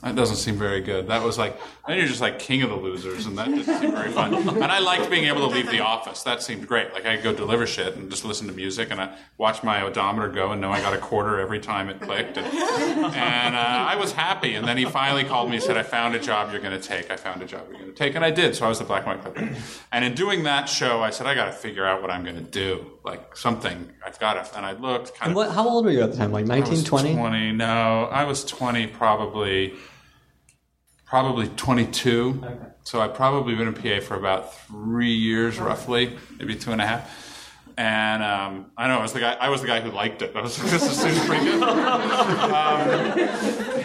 that doesn't seem very good. That was like, then you're just like king of the losers, and that didn't seem very fun. And I liked being able to leave the office. That seemed great. Like I could go deliver shit and just listen to music, and I watch my odometer go and know I got a quarter every time it clicked. And, and uh, I was happy. And then he finally called me and said, I found a job you're going to take. I found a job you're going to take. And I did. So I was the black and white clipper. And in doing that show, I said, I got to figure out what I'm going to do. Like something, I've got to. And I looked kind And of. what, how old were you at the time? Like I 19, 20? 20. No, I was 20 probably probably 22. So I'd probably been a PA for about three years, roughly, maybe two and a half. And um, I know I was the guy. I was the guy who liked it. I was like, "This seems pretty good." Um,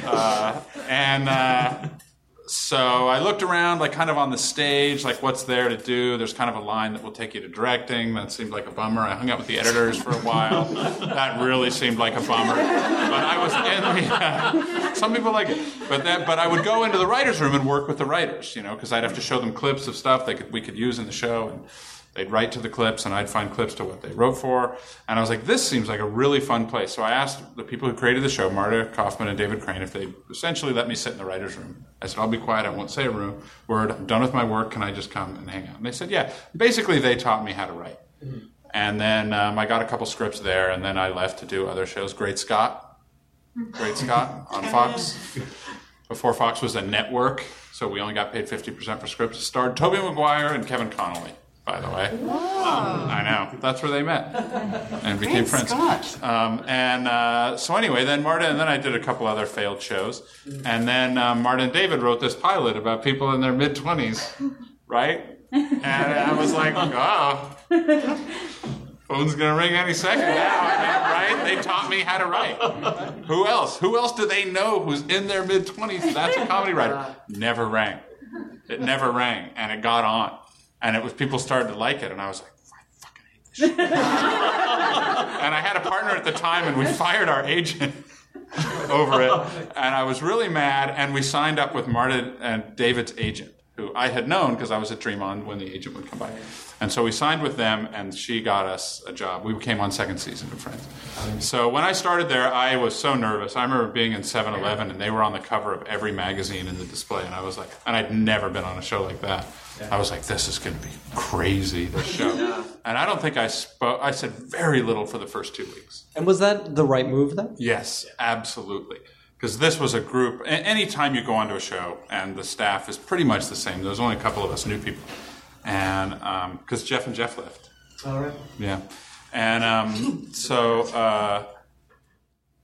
uh, and uh, so I looked around, like kind of on the stage, like what's there to do. There's kind of a line that will take you to directing. That seemed like a bummer. I hung out with the editors for a while. <laughs> that really seemed like a bummer. But I was in the. Uh, <laughs> some people like it, but that. But I would go into the writers' room and work with the writers, you know, because I'd have to show them clips of stuff they could we could use in the show and. They'd write to the clips, and I'd find clips to what they wrote for. And I was like, this seems like a really fun place. So I asked the people who created the show, Marta Kauffman and David Crane, if they essentially let me sit in the writer's room. I said, I'll be quiet. I won't say a room, word. I'm done with my work. Can I just come and hang out? And they said, yeah. Basically, they taught me how to write. And then um, I got a couple scripts there, and then I left to do other shows. Great Scott, Great Scott on <laughs> Fox. Before Fox was a network, so we only got paid 50% for scripts. It starred Tobey Maguire and Kevin Connolly, by the way. I know. That's where they met <laughs> and became Great friends. Scott. Um, and uh, so anyway, then Marta, and then I did a couple other failed shows. And then um, Marta and David wrote this pilot about people in their mid 20s, right? And I was like, oh, phone's going to ring any second now. I mean, right? They taught me how to write. Who else? Who else do they know who's in their mid 20s? That's a comedy writer. Never rang. It never rang, and it got on. And it was people started to like it, and I was like, I fucking hate this shit. <laughs> and I had a partner at the time, and we fired our agent <laughs> over it. <laughs> And I was really mad, and we signed up with Marta and David's agent, who I had known because I was at Dream On when the agent would come by. And so we signed with them, and she got us a job. We came on second season of Friends. So when I started there, I was so nervous. I remember being in 7 Eleven, and they were on the cover of every magazine in the display. And I was like, and I'd never been on a show like that. I was like, this is going to be crazy, this show. And I don't think I spoke, I said very little for the first two weeks. And was that the right move then? Yes, absolutely. Because this was a group. Anytime you go onto a show and the staff is pretty much the same, there's only a couple of us new people, and because Jeff and Jeff left. All right. Yeah, and um, so uh,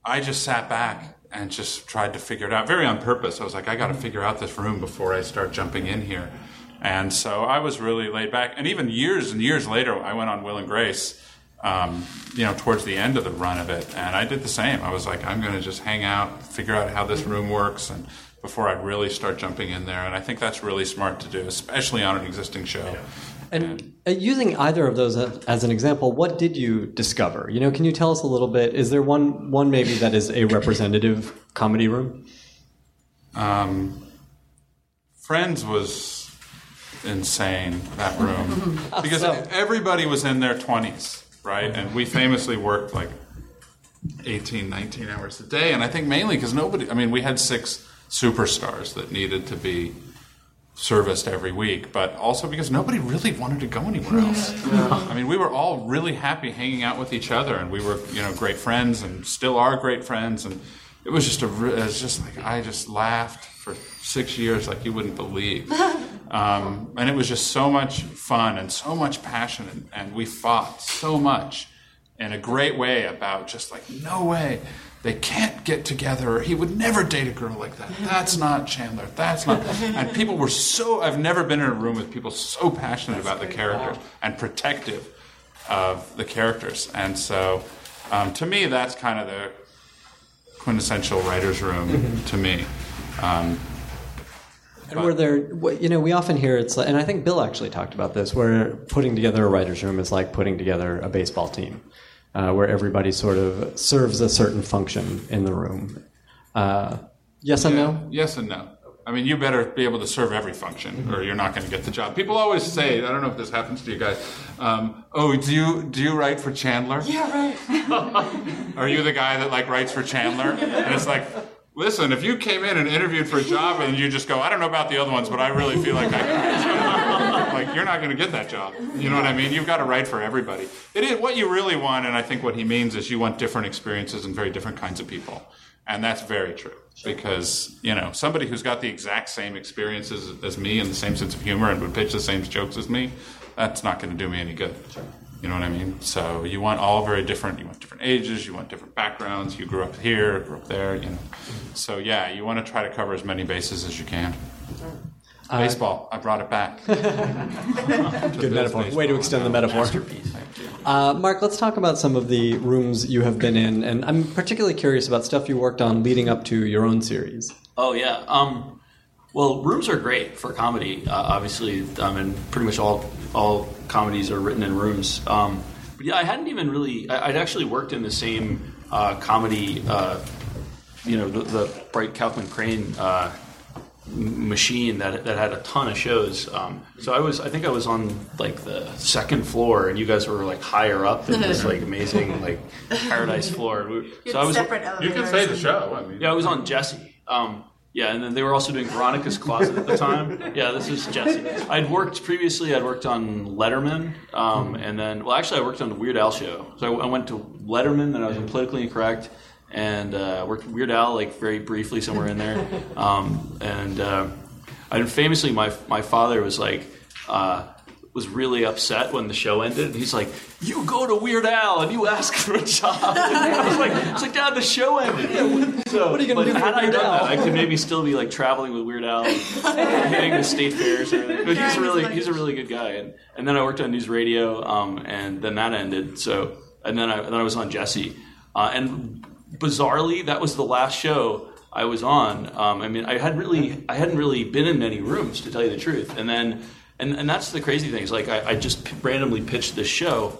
I just sat back and just tried to figure it out, very on purpose. I was like, I got to figure out this room before I start jumping in here. And so I was really laid back. And even years and years later, I went on Will and Grace, um, you know, towards the end of the run of it, and I did the same. I was like, I'm going to just hang out, figure out how this room works, and before I really start jumping in there. And I think that's really smart to do, especially on an existing show. And uh, using either of those as, as an example, what did you discover? You know, can you tell us a little bit? Is there one one maybe that is a representative comedy room? Um, Friends was insane that room <laughs> because everybody was in their 20s, right? And we famously worked like 18, 19 hours a day. And I think mainly because nobody, I mean, we had six superstars that needed to be serviced every week, but also because nobody really wanted to go anywhere else. <laughs> I mean, we were all really happy hanging out with each other, and we were, you know, great friends, and still are great friends. And it was just a, it was just like I just laughed six years like you wouldn't believe, <laughs> um, and it was just so much fun and so much passion, and, and we fought so much in a great way about just like no way they can't get together or he would never date a girl like that. <laughs> That's not Chandler. That's not <laughs> and people were so i've never been in a room with people so passionate about the characters and protective of the characters. And so um, to me that's kind of the quintessential writer's room to me. Um, And were there, what- you know, we often hear it's, like, and I think Bill actually talked about this, where putting together a writer's room is like putting together a baseball team, uh, where everybody sort of serves a certain function in the room. Uh, yes and no? Yes and no. I mean, you better be able to serve every function, or you're not going to get the job. People always say, I don't know if this happens to you guys. Um, oh, do you do you write for Chandler? Yeah, right. <laughs> Are you the guy that like writes for Chandler? <laughs> And it's like, listen, if you came in and interviewed for a job and you just go, I don't know about the other ones, but I really feel like I <laughs> like you're not going to get that job. You know what I mean? You've got to write for everybody. It is what you really want, and I think what he means is you want different experiences and very different kinds of people. And that's very true because, you know, somebody who's got the exact same experiences as me and the same sense of humor and would pitch the same jokes as me, that's not going to do me any good. You know what I mean? So you want all very different, you want different ages, you want different backgrounds. You grew up here, grew up there, you know. So yeah, you want to try to cover as many bases as you can. Baseball, I brought it back. <laughs> Good metaphor. Way to extend the metaphor. Uh, Mark, let's talk about some of the rooms you have been in, and I'm particularly curious about stuff you worked on leading up to your own series. Oh yeah. Um, well, rooms are great for comedy. Uh, obviously, I mean, pretty much all all comedies are written in rooms. Um, but yeah, I hadn't even really. I, I'd actually worked in the same uh, comedy. Uh, you know, the, the Bright Kauffman Crane uh, machine that that had a ton of shows. Um, so I was, I think I was on like the second floor, and you guys were like higher up in this like <laughs> amazing like paradise floor. We- So I was separate You can say the show. I mean, yeah, I was on Jesse. Um, yeah, and then they were also doing Veronica's Closet at the time. Yeah, this is Jesse. I'd worked previously. I'd worked on Letterman, um, and then well, actually, I worked on the Weird Al show. So I, I went to Letterman, then I was in Politically Incorrect, and uh, worked Weird Al like very briefly somewhere in there. <laughs> Um, and uh, I famously, my my father was like. Uh, was really upset when the show ended. And he's like, "You go to Weird Al and you ask for a job." <laughs> I was like, "It's like, Dad, the show ended." So, What are you gonna but do had I Weird done Al? that, I could maybe still be like traveling with Weird Al, and hitting the state fairs. Or anything. But he's really he's a really good guy. And and then I worked on NewsRadio, um, and then that ended. So and then I then I was on Jesse, uh, and bizarrely, that was the last show. I was on. Um, I mean, I had really, I hadn't really been in many rooms to tell you the truth. And then, and, and that's the crazy thing is like I, I just p- randomly pitched this show,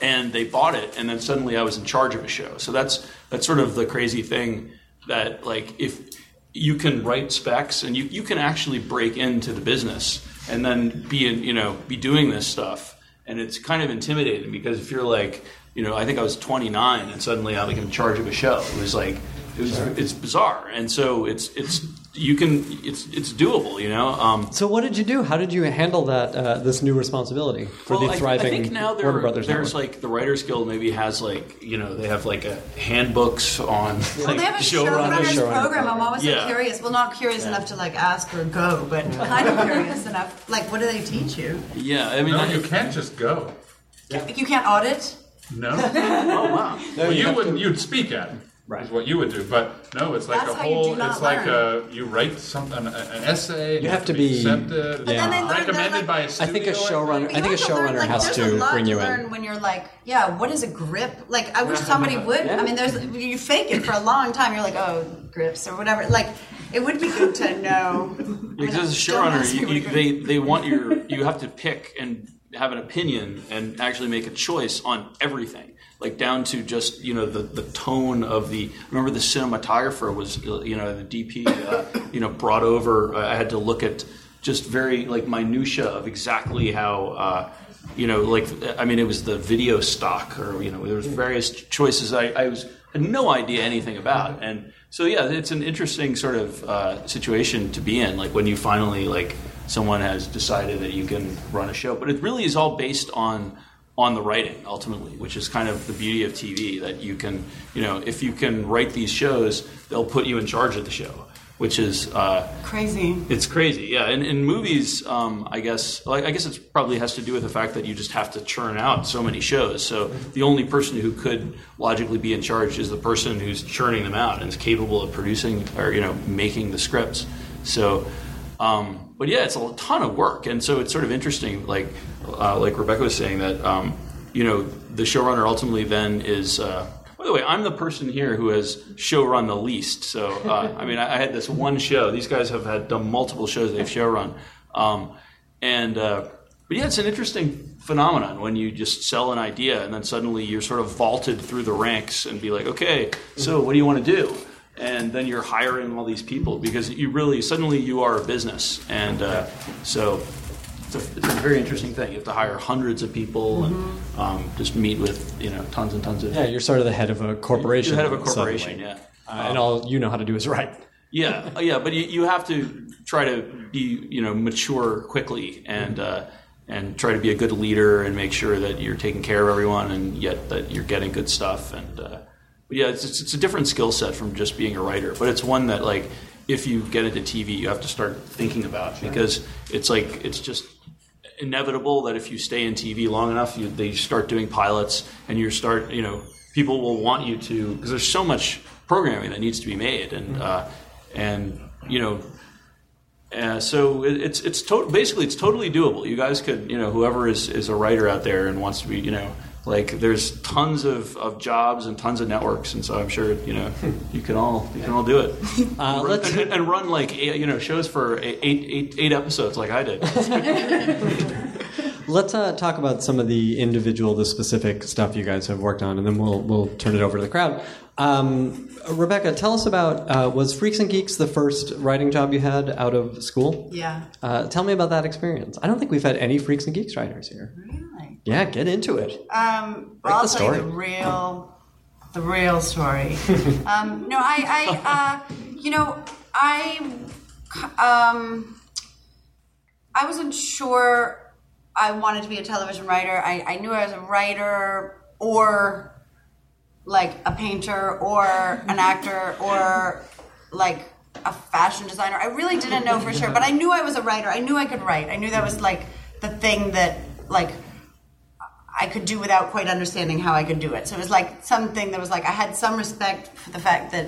and they bought it, and then suddenly I was in charge of a show. So that's that's sort of the crazy thing that like if you can write specs and you, you can actually break into the business and then be in you know be doing this stuff. And it's kind of intimidating because if you're like you know I think I was 29 and suddenly I'm like in charge of a show. It was like it was it's bizarre. And so it's it's you can it's it's doable you know um, So, what did you do? How did you handle that uh, this new responsibility for well, the I, thriving I think now there, Warner Brothers there's network? like the Writers Guild maybe has like you know they have like a handbooks on like Well, they have a showrunners. showrunners showrunner program. I'm always so Yeah. curious. Well, not curious enough to like ask or go, but kind of curious enough. Like, what do they teach you? Yeah, I mean, no, I- you can't just go. You can't audit. No. <laughs> oh wow. well, you wouldn't. You'd speak at them. Right. Is what you would do, but no, it's like That's a how you whole. do not it's like a you write something, an, an essay. and You have to be be- accepted. But then they learn- they're recommended like- by a I studio. I think a showrunner. I You think a have to learn, showrunner like, has there's to a lot bring to you learn in. when you're like, yeah, what is a grip? Like, I wish somebody would. I mean, there's you fake it for a long time. You're like, oh, grips or whatever. Like, it would be good to know. Because as a Don't showrunner, me you, what you, grip- they they want your you have to pick and have an opinion and actually make a choice on everything, like down to just you know the, the tone of the. Remember, the cinematographer was you know the DP uh, you know brought over. I had to look at just very like minutia of exactly how. Uh, you know, like I mean, it was the video stock, or you know, there was various choices I, I was had no idea anything about, and so yeah, it's an interesting sort of uh, situation to be in. Like when you finally like someone has decided that you can run a show, but it really is all based on on the writing ultimately, which is kind of the beauty of TV that you can, you know, if you can write these shows, they'll put you in charge of the show, which is uh, Crazy. it's crazy, yeah. And in movies, um, I guess, like, I guess it probably has to do with the fact that you just have to churn out so many shows. So the only person who could logically be in charge is the person who's churning them out and is capable of producing or you know making the scripts. So, um, but yeah, it's a ton of work, and so it's sort of interesting, like uh, like Rebecca was saying that um, you know the showrunner ultimately then is. Uh, by the way, I'm the person here who has showrun the least. So, uh, I mean, I, I had this one show. These guys have had done multiple shows they've showrun, um, and uh, but yeah, it's an interesting phenomenon when you just sell an idea and then suddenly you're sort of vaulted through the ranks and be like, okay, so what do you want to do? And then you're hiring all these people because you really suddenly you are a business, and uh, so it's a, it's a very interesting thing. You have to hire hundreds of people and um, just meet with you know tons and tons of Yeah, you're sort of the head of a corporation. You're the head of a corporation, suddenly. yeah. Uh, and all you know how to do is write. Yeah, uh, yeah, but you, you have to try to be, you know, mature quickly and uh, and try to be a good leader and make sure that you're taking care of everyone and yet that you're getting good stuff. And uh, yeah, it's, it's it's a different skill set from just being a writer, but it's one that like if you get into TV, you have to start thinking about because it's like it's just inevitable that if you stay in TV long enough, you, they start doing pilots, and you start, you know, people will want you to because there's so much programming that needs to be made, and uh, and you know, uh, so it, it's it's to- basically it's totally doable. You guys could, you know, whoever is is a writer out there and wants to be, you know. Like there's tons of, of jobs and tons of networks, and so I'm sure you know you can all you can all do it. <laughs> Uh, Run- let's- and, and run like you know shows for eight, eight, eight episodes like I did. <laughs> Let's uh, talk about some of the individual, the specific stuff you guys have worked on, and then we'll we'll turn it over to the crowd. Um, Rebecca, tell us about uh, was Freaks and Geeks the first writing job you had out of school? Yeah. Uh, tell me about that experience. I don't think we've had any Freaks and Geeks writers here. Really? Yeah, get into it. Um, I'll the tell you the real, the real story. <laughs> um, no, I, I, uh, you know, I, um, I wasn't sure I wanted to be a television writer. I, I knew I was a writer or like a painter or an actor or like a fashion designer. I really didn't know for sure, but I knew I was a writer. I knew I could write. I knew that was like the thing that like I could do without quite understanding how I could do it. So it was like something that was like I had some respect for the fact that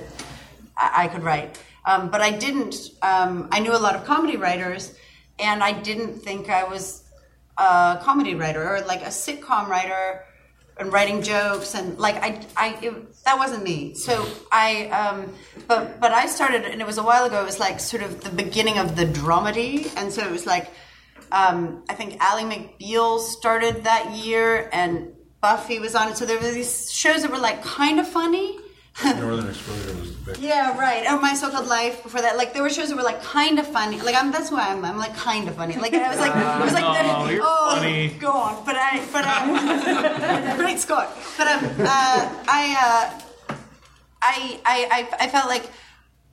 I, I could write, um, but I didn't. Um, I knew a lot of comedy writers, and I didn't think I was a comedy writer or like a sitcom writer and writing jokes and like I, I it, that wasn't me. So I, um, but but I started, and it was a while ago. It was like sort of the beginning of the dramedy, and so it was like um, I think Ally McBeal started that year, and Buffy was on it. So there were these shows that were like kind of funny. Northern Exposure was the big. <laughs> Yeah, right. Or My So-Called Life. Before that, like there were shows that were like kind of funny. Like I'm, that's why I am. I'm like kind of funny. Like I was like, it was like, <laughs> Oh, you're oh, funny. go on. But I, but um, <laughs> great score. But um, uh, I, uh, I, I, I, I felt like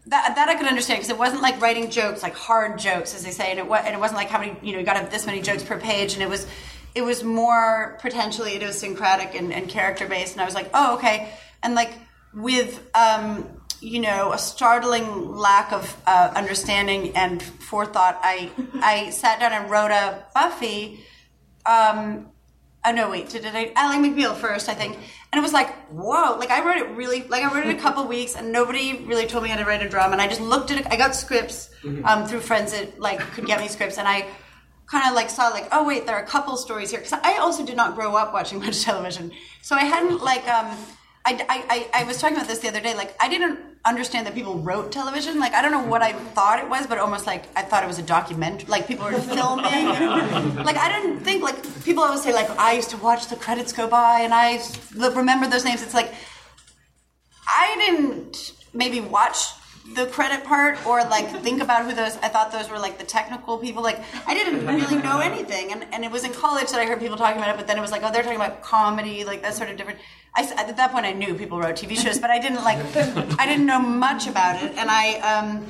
that, that I could understand because it wasn't like writing jokes, like hard jokes, as they say, and it was, and it wasn't like how many, you know, you got to have this many jokes per page, and it was, it was more potentially idiosyncratic and, and character based, and I was like, oh, okay, and like with, um, you know, a startling lack of uh, understanding and forethought, I, I sat down and wrote a Buffy. Um, Oh no, wait, did I? Ally McBeal first, I think, and it was like, whoa! Like I wrote it really, like I wrote it a couple <laughs> weeks, and nobody really told me how to write a drama, and I just looked at it. I got scripts um, through friends that like could get me scripts, and I kind of like saw like, oh wait, there are a couple stories here because I also did not grow up watching <laughs> much television, so I hadn't like um, I, I, I, I was talking about this the other day. Like I didn't understand that people wrote television. Like I don't know what I thought it was, but almost like I thought it was a documentary. Like people were filming. <laughs> like I didn't think like people always say like I used to watch the credits go by and I remember those names. It's like I didn't maybe watch the credit part or like think about who those I thought those were like the technical people like I didn't really know anything and, and it was in college that I heard people talking about it but then it was like oh they're talking about comedy like that sort of different I, at that point I knew people wrote TV shows but I didn't like I didn't know much about it and I um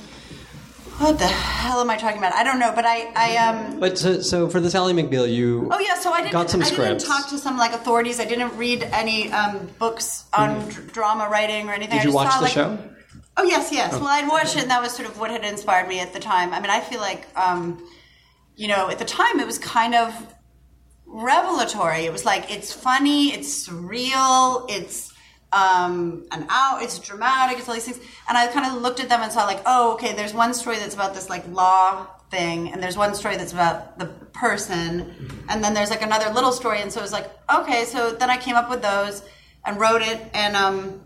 what the hell am I talking about I don't know but I I um But so, so for the Sally McBeal, you Oh yeah, so I didn't. got some I didn't talk to some like authorities. I didn't read any um, books on dr- drama writing or anything. Did I you just watch saw, the like, show? Oh yes, yes. Well, I'd watched it, and that was sort of what had inspired me at the time. I mean, I feel like, um, you know, at the time it was kind of revelatory. It was like it's funny, it's surreal, it's um, an out, it's dramatic, it's all these things. And I kind of looked at them and saw like, oh, okay, there's one story that's about this like law thing, and there's one story that's about the person, and then there's like another little story. And so it was like, okay, so then I came up with those and wrote it, and um,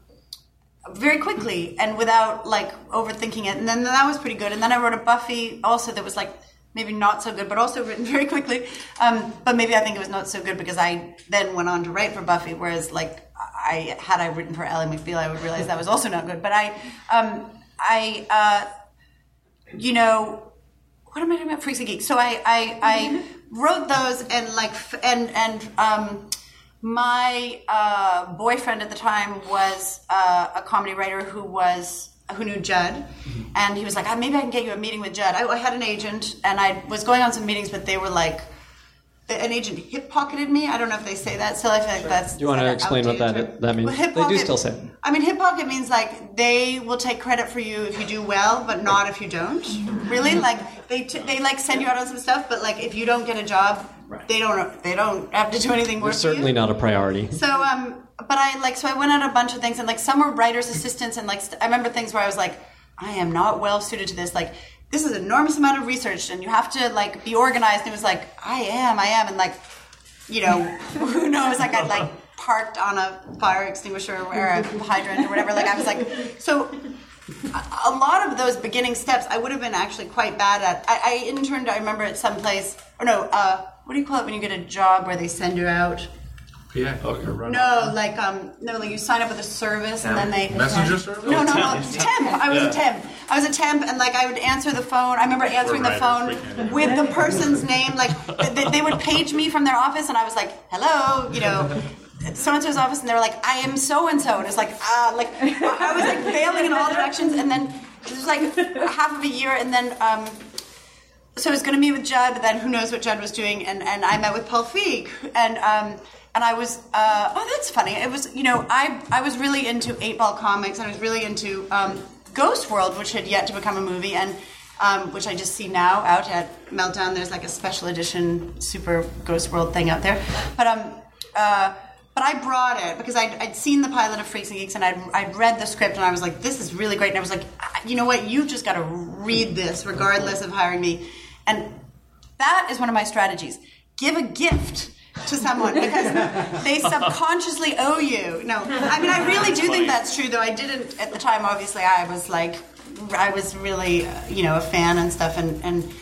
very quickly and without like overthinking it. And then that was pretty good. And then I wrote a Buffy also that was like maybe not so good, but also <laughs> written very quickly. Um, but maybe I think it was not so good because I then went on to write for Buffy. Whereas like I had I written for Ally McBeal, I would realize that was also not good. But I, um, I, uh, you know, what am I talking about? Freaks and Geeks. So I, I, I wrote those and like, f- and, and, um, my uh, boyfriend at the time was uh, a comedy writer who was who knew Judd, and he was like, "Ah, "Maybe I can get you a meeting with Judd." I, I had an agent, and I was going on some meetings, but they were like, an agent hip pocketed me. I don't know if they say that still. I feel like that's. Do you want to explain what that term. that means? Well, hip they do still say. it. I mean, hip pocket means like they will take credit for you if you do well, but not if you don't. Really, like they t- they like send you out on some stuff, but like if you don't get a job, they don't they don't have to do anything you. certainly not a priority. So, um, but I like, so I went on a bunch of things, and like some were writers' assistants, and like st- I remember things where I was like, I am not well suited to this. Like, this is an enormous amount of research, and you have to like be organized. And it was like, I am, I am, and like, you know, <laughs> who knows? Like, I'd like parked on a fire extinguisher or a hydrant or whatever. Like, I was like, so. A lot of those beginning steps, I would have been actually quite bad at. I, I interned, I remember, at some place, or no, uh, what do you call it when you get a job where they send you out? PA. Okay. Run. No, like um, no, like you sign up with a service and then they Messenger service? No, no, no, temp. I was a temp. I was a temp, and like I would answer the phone. I remember answering the writers, phone can't. with the person's name. Like they, they would page me from their office, and I was like, "Hello," you know. So and so's office, and they were like, "I am so and so," and it's like, ah, like I was like failing in all directions, and then it was like half of a year, and then um, so I was going to meet with Judd, but then who knows what Judd was doing, and, and I met with Paul Feig, and um, and I was uh, oh that's funny. It was you know I I was really into Eightball comics, and I was really into um, Ghost World, which had yet to become a movie, and um, which I just see now out at Meltdown. There's like a special edition Super Ghost World thing out there, but um. Uh, but I brought it because I'd, I'd seen the pilot of Freaks and Geeks and I'd, I'd read the script and I was like, this is really great. And I was like, "Ah, you know what? You've just got to read this regardless of hiring me. And that is one of my strategies. Give a gift to someone because they <laughs> subconsciously owe you. No, I mean, I really do think that's true, though. I didn't at the time, obviously, I was like, I was really, uh, you know, a fan and stuff. And, and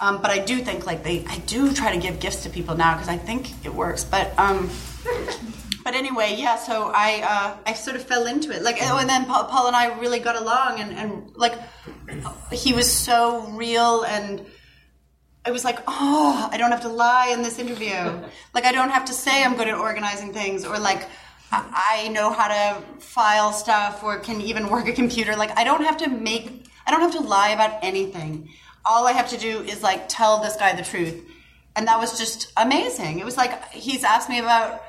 um, but I do think like they, I do try to give gifts to people now because I think it works. But, um, but anyway, yeah. So I uh, I sort of fell into it. Like, oh, and then Paul, Paul and I really got along, and, and like he was so real, and I was like, oh, I don't have to lie in this interview. <laughs> like, I don't have to say I'm good at organizing things, or like I know how to file stuff, or can even work a computer. Like, I don't have to make, I don't have to lie about anything. All I have to do is like tell this guy the truth. And that was just amazing. It was like he's asked me about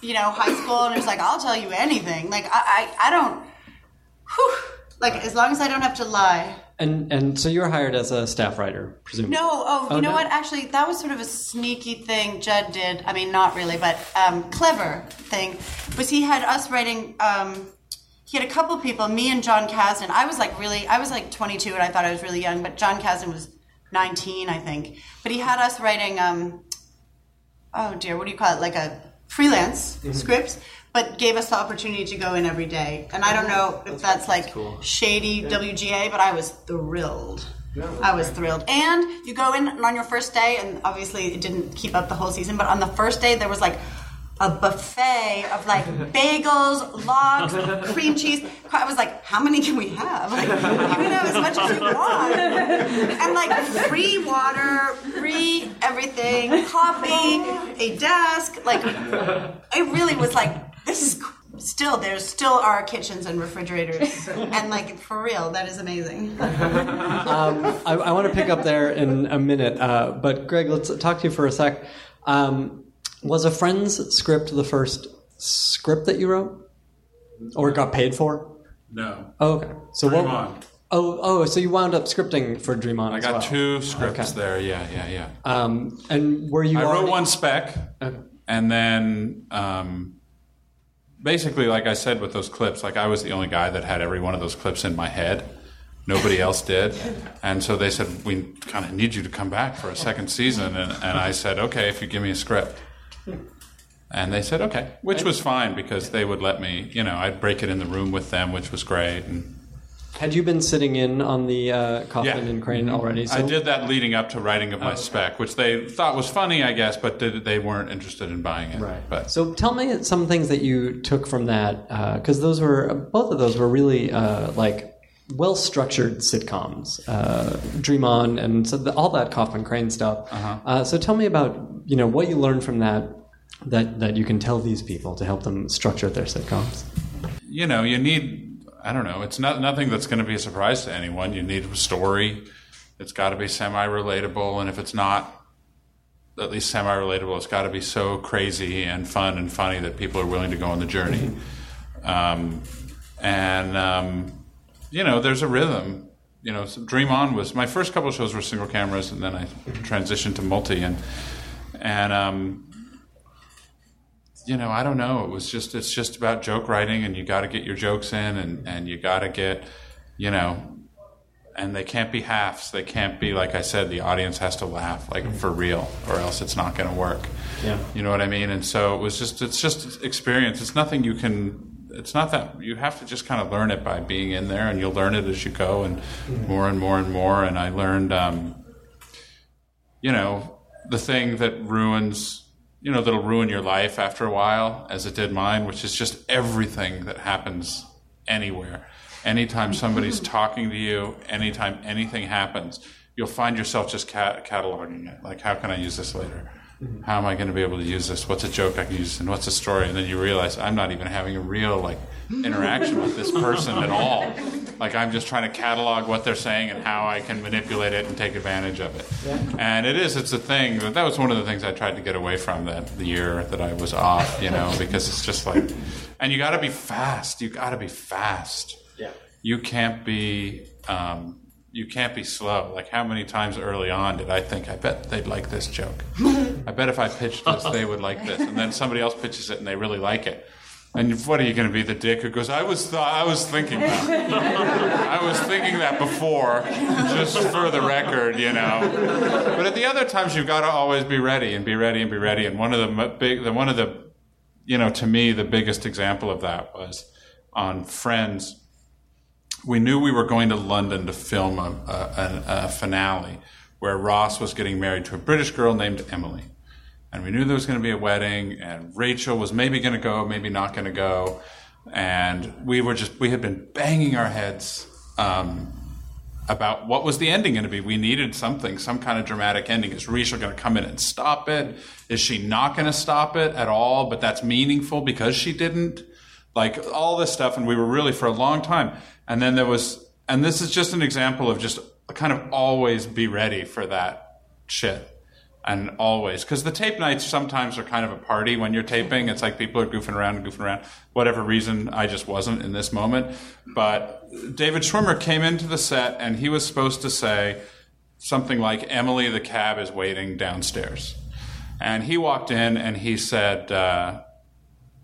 you know, high school, and it was like, I'll tell you anything. Like, I, I, I don't, whew, like, as long as I don't have to lie. And and so you were hired as a staff writer, presumably. No, oh, you Oh, know no. what? Actually, that was sort of a sneaky thing Judd did. I mean, not really, but um, clever thing was he had us writing. Um, he had a couple people, me and Jon Kasdan. I was like really, I was like 22, and I thought I was really young, but Jon Kasdan was 19, I think. But he had us writing. Um, oh dear, what do you call it? Like a freelance Mm-hmm. scripts, but gave us the opportunity to go in every day. And I don't know if that's like shady WGA, but I was thrilled. I was thrilled. And you go in on your first day, and obviously it didn't keep up the whole season, but on the first day there was like a buffet of like <laughs> bagels, logs, cream cheese. I was like, how many can we have? Like, you can have as much as you want. And like free water, free everything, coffee, a desk. Like, it really was like, this is still, there's still our kitchens and refrigerators. And like, for real, that is amazing. <laughs> Um, I, I want to pick up there in a minute, uh, but Greg, let's talk to you for a sec. Um, was a Friends script the first script that you wrote, or got paid for? No. Oh, okay. So Dream what? On. Oh, oh, so you wound up scripting for Dream On. I as got well. two scripts Okay. there. Yeah, yeah, yeah. Um, and were you? I wrote one spec, Okay. and then um, basically, like I said with those clips, like I was the only guy that had every one of those clips in my head. Nobody else did, and so they said we kind of need you to come back for a second season, and, and I said okay if you give me a script. And they said okay, which was fine because they would let me, you know, I'd break it in the room with them, which was great. And Had you been sitting in on the uh, Kauffman Yeah. Mm-hmm. and Crane already? So I did that leading up to writing of my spec, which they thought was funny, I guess, but did, they weren't interested in buying it. Right. But So tell me some things that you took from that, because those were both of those were really uh, like well structured sitcoms. Uh, Dream On and so the, all that Kauffman Crane stuff. uh so tell me about you know what you learned from that that that you can tell these people to help them structure their sitcoms. you know, you need, I don't know, it's not nothing that's going to be a surprise to anyone. You need a story. It's got to be semi relatable. And if it's not at least semi relatable, it's got to be so crazy and fun and funny that people are willing to go on the journey. Um, and, um, you know, there's a rhythm. You know, Dream On was my first couple shows were single cameras, and then I transitioned to multi, and and um, you know, I don't know. It was just it's just about joke writing, and you got to get your jokes in, and and you got to get, you know, and they can't be halves. They can't be like I said. The audience has to laugh like for real, or else it's not going to work. Yeah. You know what I mean? And so it was just it's just experience. It's nothing you can. It's not that you have to just kind of learn it by being in there, and you'll learn it as you go, and more and more and more. And I learned, um, you know, the thing that ruins, you know, that'll ruin your life after a while, as it did mine, which is just everything that happens anywhere. Anytime somebody's <laughs> talking to you, anytime anything happens, you'll find yourself just cat- cataloging it. Like, how can I use this later? How am I going to be able to use this? What's a joke I can use, and what's a story? And then you realize I'm not even having a real like interaction with this person at all. Like I'm just trying to catalog what they're saying and how I can manipulate it and take advantage of it. And it is, it's a thing. That that was one of the things I tried to get away from that the year that I was off. You know, because it's just like, and you got to be fast. You got to be fast. Yeah. You can't be. Um, you can't be slow. Like how many times early on did I think I bet they'd like this joke? I bet if I pitched this, they would like this, and then somebody else pitches it and they really like it. And what are you going to be, the dick who goes, "I was, th- I was thinking that, I was thinking that before, just for the record, you know." But at the other times, you've got to always be ready and be ready and be ready. And one of the big, the one of the, you know, to me, the biggest example of that was on Friends we knew we were going to London to film a, a, a, finale where Ross was getting married to a British girl named Emily. And we knew there was going to be a wedding, and Rachel was maybe going to go, maybe not going to go. And we were just, we had been banging our heads um, about what was the ending going to be. We needed something, some kind of dramatic ending. Is Rachel going to come in and stop it? Is she not going to stop it at all? But that's meaningful because she didn't. Like all this stuff, and we were really for a long time. And then there was, and this is just an example of just kind of always be ready for that shit. And always, because the tape nights sometimes are kind of a party when you're taping. It's like people are goofing around and goofing around. Whatever reason, I just wasn't in this moment. But David Schwimmer came into the set and he was supposed to say something like, Emily the cab is waiting downstairs. And he walked in and he said, uh,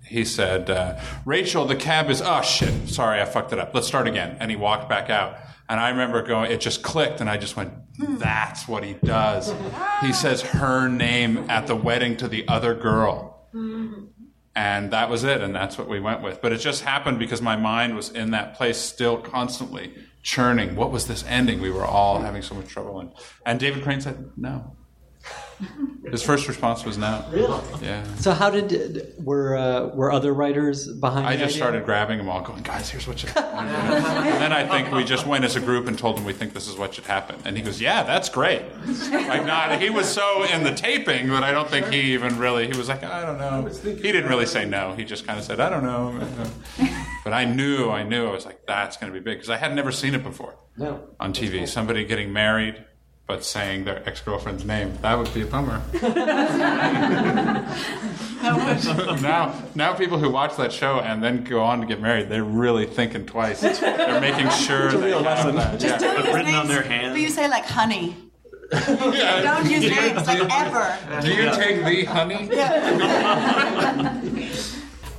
he said, uh, Rachel, the cab is, oh shit, sorry, I fucked it up. Let's start again. And he walked back out. And I remember going, it just clicked, and I just went, that's what he does. He says her name at the wedding to the other girl. And that was it, and that's what we went with. But it just happened because my mind was in that place still constantly churning. What was this ending? We were all having so much trouble. And, and David Crane said, no. His first response was no. Really? Yeah. So how did were uh, were other writers behind? I the just idea? started grabbing them all, going, guys, here's what should happen. and then I think we just went as a group and told him we think this is what should happen. And he goes, yeah, that's great. Like, not, he was so in the taping that I don't think he even really, he was like, I don't know. He didn't really say no. He just kind of said, I don't know. But I knew, I knew, I was like, that's going to be big because I had never seen it before No. on TV. Somebody getting married. But saying their ex girlfriend's name, <laughs> that would be a bummer. now, now people who watch that show and then go on to get married, they're really thinking twice. They're making <laughs> sure they real have lesson. that. Just Yeah. don't use written on names, their hand. But you say like honey. Yeah. Don't use <laughs> names like ever. Do you take the honey?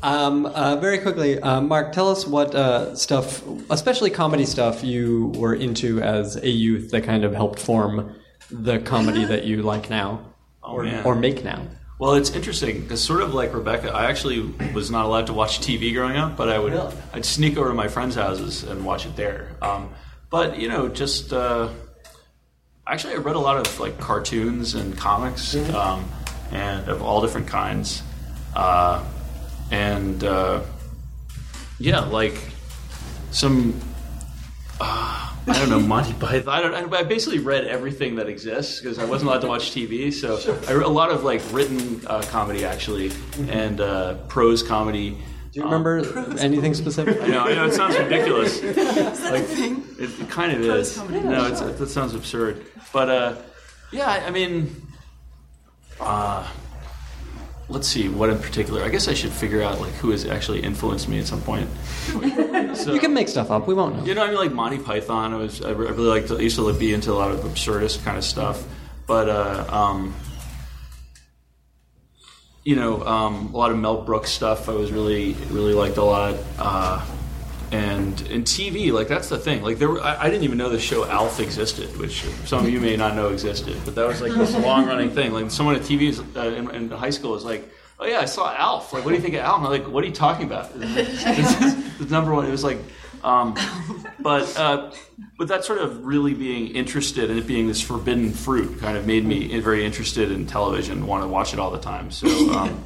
Um, uh, very quickly, uh, Mark, tell us what uh, stuff, especially comedy stuff, you were into as a youth that kind of helped form the comedy that you like now, or, man. or make now. Well, it's interesting because sort of like Rebecca, I actually was not allowed to watch TV growing up, but I would Really? I'd sneak over to my friends' houses and watch it there. Um, but you know, just uh, actually, I read a lot of like cartoons and comics, um, and of all different kinds, uh, and uh, yeah, like some uh, I don't know <laughs> Monty Python. I don't. I basically read everything that exists because I wasn't allowed to watch TV. So I read a lot of like written uh, comedy actually, and uh, prose comedy. Do you remember anything specific? I know, I know it sounds ridiculous. <laughs> like, it, it kind of is. No, it's, that sounds absurd. But uh, yeah, I- I mean, uh, let's see what in particular. I guess I should figure out like who has actually influenced me at some point. <laughs> So, You can make stuff up. We won't know. you know, I mean, like Monty Python. I was I really liked. I used to be into a lot of absurdist kind of stuff, but uh, um, you know, um, a lot of Mel Brooks stuff. I was really really liked a lot. Uh, and in TV, like that's the thing. Like there, were, I, I didn't even know the show Alf existed, which some of you may not know existed. But that was like this long running thing. Like someone at TV is, uh, in, in high school was like, "Oh yeah, I saw Alf. Like, what do you think of Alf?" And I'm like, "What are you talking about?" <laughs> the number one. It was like, um, but uh, but that sort of really being interested in it being this forbidden fruit kind of made me very interested in television, want to watch it all the time. So. Um,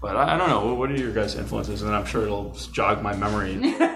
but I, I don't know. What are your guys' influences? And I'm sure it'll jog my memory. <laughs>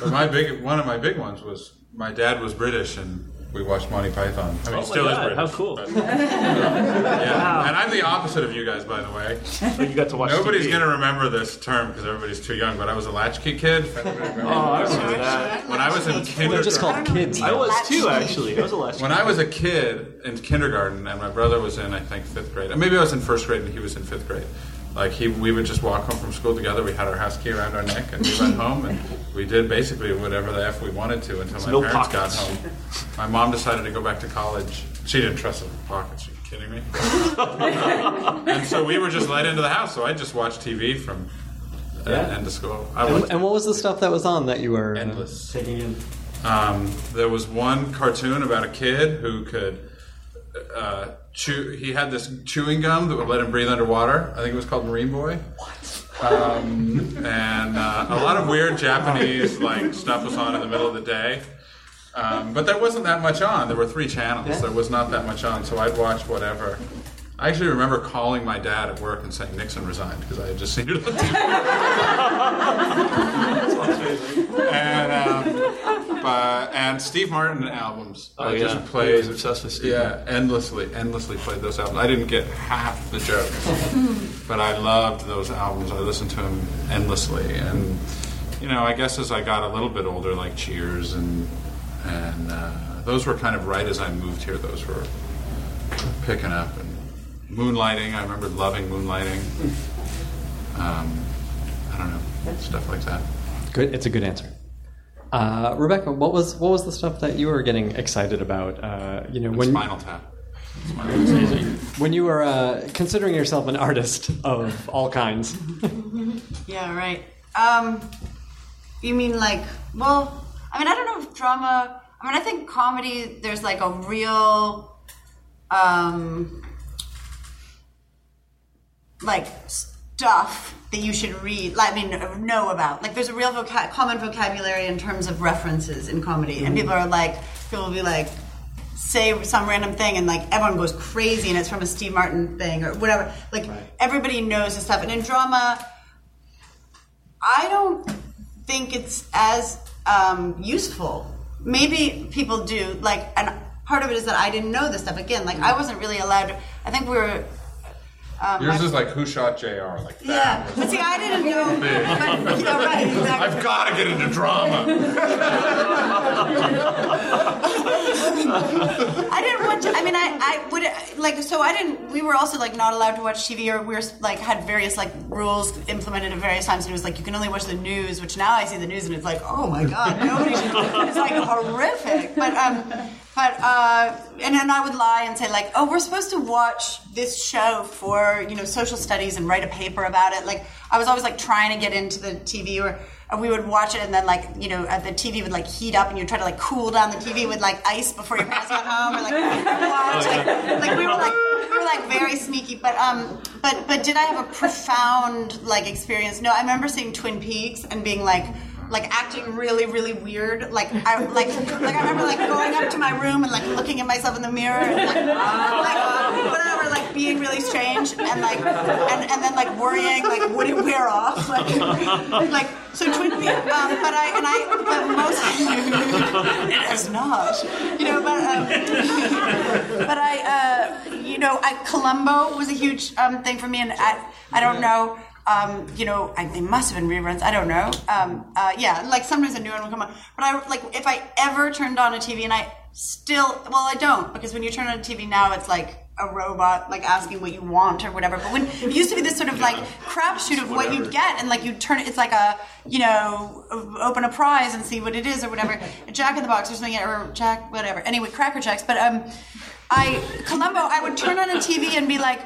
But my big one of my big ones was my dad was British and we watched Monty Python. I mean, Oh still my is British. how cool. but- yeah. And I'm the opposite of you guys, by the way. So you got to watch. Nobody's TV. going to remember this term because everybody's too young. But I was a latchkey kid. <laughs> Oh, oh. I remember that. when I was in They're kindergarten, just called kids. I was too, actually. I was a last. when I was a kid in kindergarten, and my brother was in, I think, fifth grade. Maybe I was in first grade, and he was in fifth grade. Like he, we would just walk home from school together. We had our house key around our neck, and we went home, and <laughs> we did basically whatever the f we wanted to until my no parents pockets. got home. My mom decided to go back to college. She didn't trust us with pockets. Are you kidding me? <laughs> and so we were just let into the house. So I just watched TV from uh, Yeah. end of school. I And, and what was the stuff that was on that you were uh, Endless. taking in? um, there was one cartoon about a kid who could uh, chew. He had this chewing gum that would let him breathe underwater. I think it was called Marine Boy. Um, and uh, a lot of weird Japanese like stuff was on in the middle of the day. Um, but there wasn't that much on. There were three channels. There was not that much on, so I'd watch whatever. I actually remember calling my dad at work and saying Nixon resigned because I had just seen it on TV. and um, but, and Steve Martin albums. Oh, I yeah. just played. He was obsessed with Steve Yeah, endlessly, endlessly played those albums. I didn't get half the jokes, but I loved those albums. I listened to them endlessly, and you know, I guess as I got a little bit older, like Cheers and and uh, those were kind of right as I moved here. Those were picking up and moonlighting. I remember loving moonlighting. Um, I don't know stuff like that. Good. It's a good answer. Uh, Rebecca, what was what was the stuff that you were getting excited about? Uh, you know, when Spinal Tap. When you were uh, considering yourself an artist of all kinds. <laughs> Yeah, right. Um, you mean like, well, I mean, I don't know if drama, I mean, I think comedy, there's like a real, um, like stuff that you should read, I mean, know about. Like, there's a real voca- common vocabulary in terms of references in comedy, and people are like, people will be like, say some random thing and like everyone goes crazy and it's from a Steve Martin thing or whatever. Like everybody knows this stuff. And in drama, I don't think it's as um, useful. Maybe people do. Like, and part of it is that I didn't know this stuff. Again, like I wasn't really allowed. To, I think we were. Um, Yours is like who shot Jr. Like that. yeah, but see, I didn't know. <laughs> <laughs> But, you know, right? Exactly. I've got to get into drama. <laughs> I didn't watch. I mean, I, I would like. So I didn't. We were also like not allowed to watch TV, or we were like had various like rules implemented at various times. And it was like you can only watch the news. Which now I see the news and it's like, oh my god, nobody. It's like horrific. But um, but uh, and then I would lie and say like, oh, we're supposed to watch this show for you know social studies and write a paper about it. Like I was always like trying to get into the TV or. we would watch it, and then like you know, uh, the TV would like heat up, and you'd try to like cool down the TV with like ice before your parents got home, or like <laughs> watch, like, like we were like we were like very sneaky. But um, but but did I have a profound like experience? No, I remember seeing Twin Peaks and being like like acting really really weird. Like I like like I remember like going up to my room and like looking at myself in the mirror and like, like whatever, like being really strange and like and, and then like worrying like would it wear off <laughs> like like so Twin Peaks. Um, but I and I but most <laughs> it has not. You know, but um, <laughs> but I uh, you know I Columbo was a huge um, thing for me and I I don't know. Um, you know, I, they must have been reruns. I don't know. Um, uh, yeah, like sometimes a new one will come on. But I like if I ever turned on a TV and I still, well, I don't because when you turn on a TV now, it's like a robot like asking what you want or whatever. But when it used to be this sort of <laughs> like crapshoot of what you'd get, and like you turn it, it's like a you know open a prize and see what it is or whatever. A <laughs> jack in the Box or something or Jack whatever. Anyway, Cracker Jacks. But um, I Columbo, I would turn on a TV and be like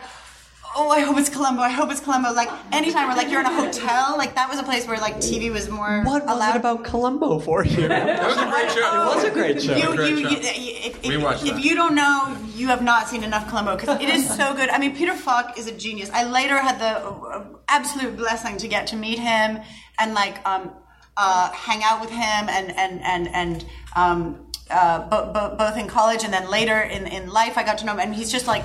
oh, I hope it's Columbo. I hope it's Columbo. Like anytime, we're like you're in a hotel, like that was a place where like TV was more What was allowed. it about Columbo for you? That was a great show. <laughs> It was a great show. You, Great you, show. you, if, We if, watched if that. you don't know, you have not seen enough Columbo because it is so good. I mean, Peter Falk is a genius. I later had the uh, absolute blessing to get to meet him and like um, uh, hang out with him and and and and um, uh, bo- bo- both in college and then later in in life, I got to know him, and he's just like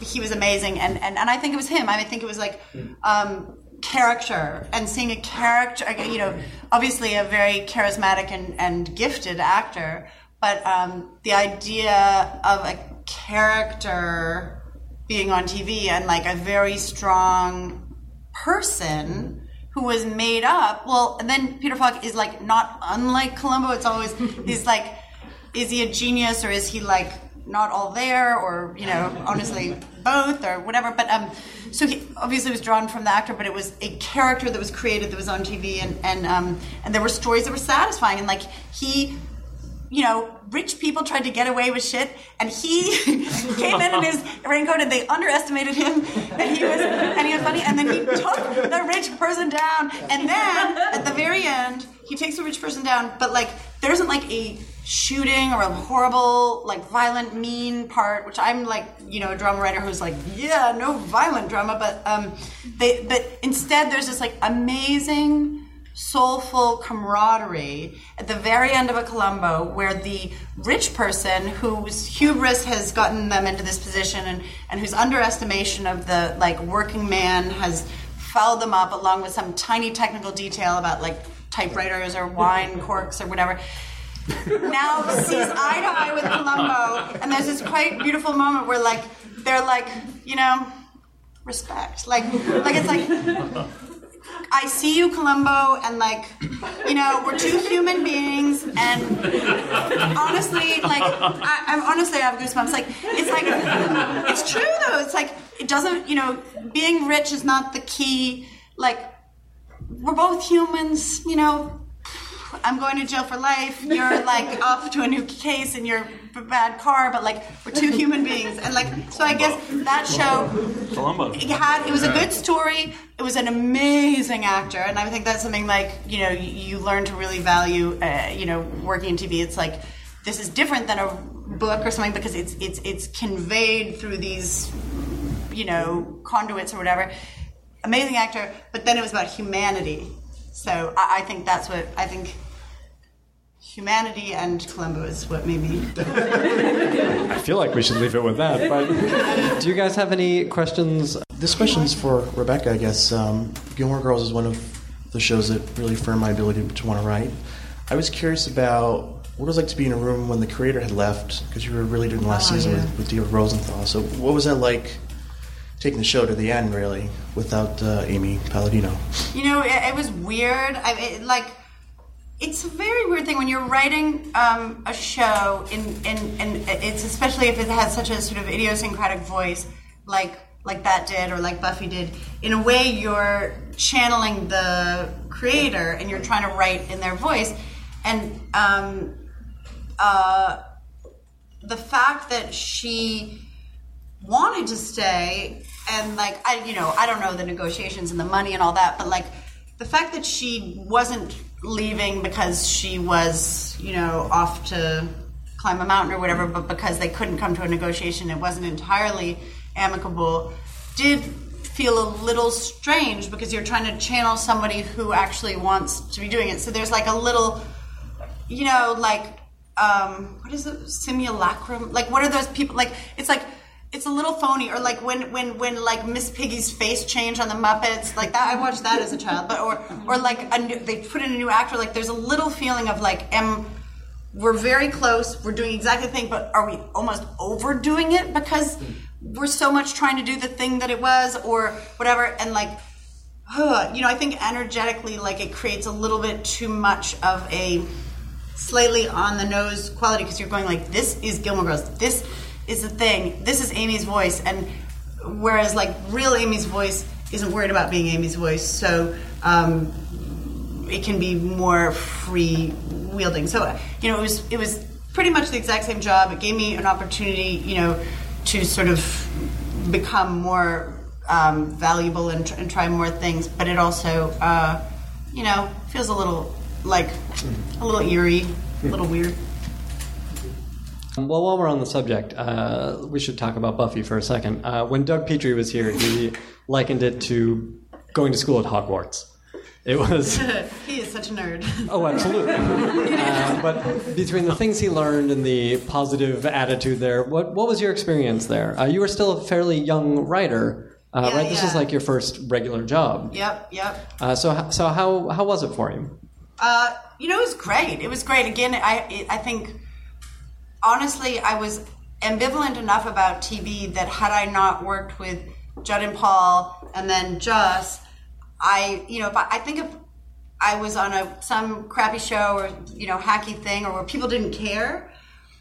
he was amazing. And and and I think it was him. I think it was like. Um, character and seeing a character you know obviously a very charismatic and, and gifted actor but um, the idea of a character being on TV and like a very strong person who was made up. Well, and then Peter Falk is like not unlike Columbo. It's always he's like, is he a genius or is he like not all there or you know honestly both or whatever. But um, so he obviously was drawn from the actor, but it was a character that was created that was on TV and and um, and there were stories that were satisfying and like he you know, rich people tried to get away with shit, and he <laughs> came in in his raincoat, and they underestimated him, and he was, and he was funny, and then he took the rich person down, and then at the very end, he takes the rich person down, but like there isn't like a shooting or a horrible, like violent, mean part, which I'm like, you know, a drama writer who's like, yeah, no violent drama, but um, they, but instead there's this like amazing soulful camaraderie at the very end of a Columbo where the rich person whose hubris has gotten them into this position and, and whose underestimation of the like working man has fouled them up along with some tiny technical detail about like typewriters or wine <laughs> corks or whatever now sees eye to eye with Columbo and there's this quite beautiful moment where like they're like you know respect like like it's like I see you, Columbo, and like, you know, we're two human beings, and honestly, like, I, I'm honestly I have goosebumps. Like, it's like, it's true though. It's like it doesn't, you know, being rich is not the key. Like, we're both humans, you know. I'm going to jail for life. You're like <laughs> off to a new case in your bad car, but like we're two human beings, and like so. I guess that show Columbo. it had it was a good story. It was an amazing actor. And i think that's something like you know you, you learn to really value uh, you know working in tv it's like this is different than a book or something because it's it's it's conveyed through these you know conduits or whatever. Amazing actor but then it was about humanity so i, I think that's what i think humanity and Columbo is what made me. <laughs> I feel like we should leave it with that. But do you guys have any questions? This question's for Rebecca, I guess. Um, Gilmore Girls is one of the shows that really affirmed my ability to want to write. I was curious about what it was like to be in a room when the creator had left, because you were really doing the last Oh, season yeah. with, with David Rosenthal. So, what was that like taking the show to the end, really, without uh, Amy Palladino? You know, it, it was weird. I it, like. It's a very weird thing when you're writing um, a show, in, and it's especially if it has such a sort of idiosyncratic voice, like like that did, or like Buffy did. In a way, you're channeling the creator, and you're trying to write in their voice. And um, uh, the fact that she wanted to stay and like I you know I don't know the negotiations and the money and all that but like the fact that she wasn't leaving because she was you know off to climb a mountain or whatever but because they couldn't come to a negotiation it wasn't entirely amicable did feel a little strange because you're trying to channel somebody who actually wants to be doing it so there's like a little you know, like um, what is it? Simulacrum? Like what are those people? Like it's like it's a little phony, or like when when when like Miss Piggy's face changed on the Muppets, like that. I watched that as a child, but or or like a new, they put in a new actor. Like there's a little feeling of like am we're very close. We're doing exactly the thing, but are we almost overdoing it because we're so much trying to do the thing that it was, or whatever? And like, huh, you know, I think energetically, like it creates a little bit too much of a slightly on the nose quality because you're going like, this is Gilmore Girls. This is the thing. This is Amy's voice, and whereas like real Amy's voice isn't worried about being Amy's voice, so. Um, it can be more free wielding. So you know, it was it was pretty much the exact same job. It gave me an opportunity, you know, to sort of become more um, valuable and, and try more things. But it also, uh, you know, feels a little like a little eerie, a little weird. Well, while we're on the subject, uh, we should talk about Buffy for a second. Uh, when Doug Petrie was here, he likened it to going to school at Hogwarts. It was. <laughs> he is such a nerd. <laughs> Oh, absolutely. <laughs> uh, but between the things he learned and the positive attitude there, what what was your experience there? Uh, you were still a fairly young writer, uh, Yeah, right? This is like your first regular job. Yep, yep. Uh, so so how how was it for you? Uh, you know, it was great. It was great. Again, I I think honestly, I was ambivalent enough about TV that had I not worked with Judd and Paul and then Joss, I you know, if I, I think if I was on a some crappy show or you know hacky thing or where people didn't care.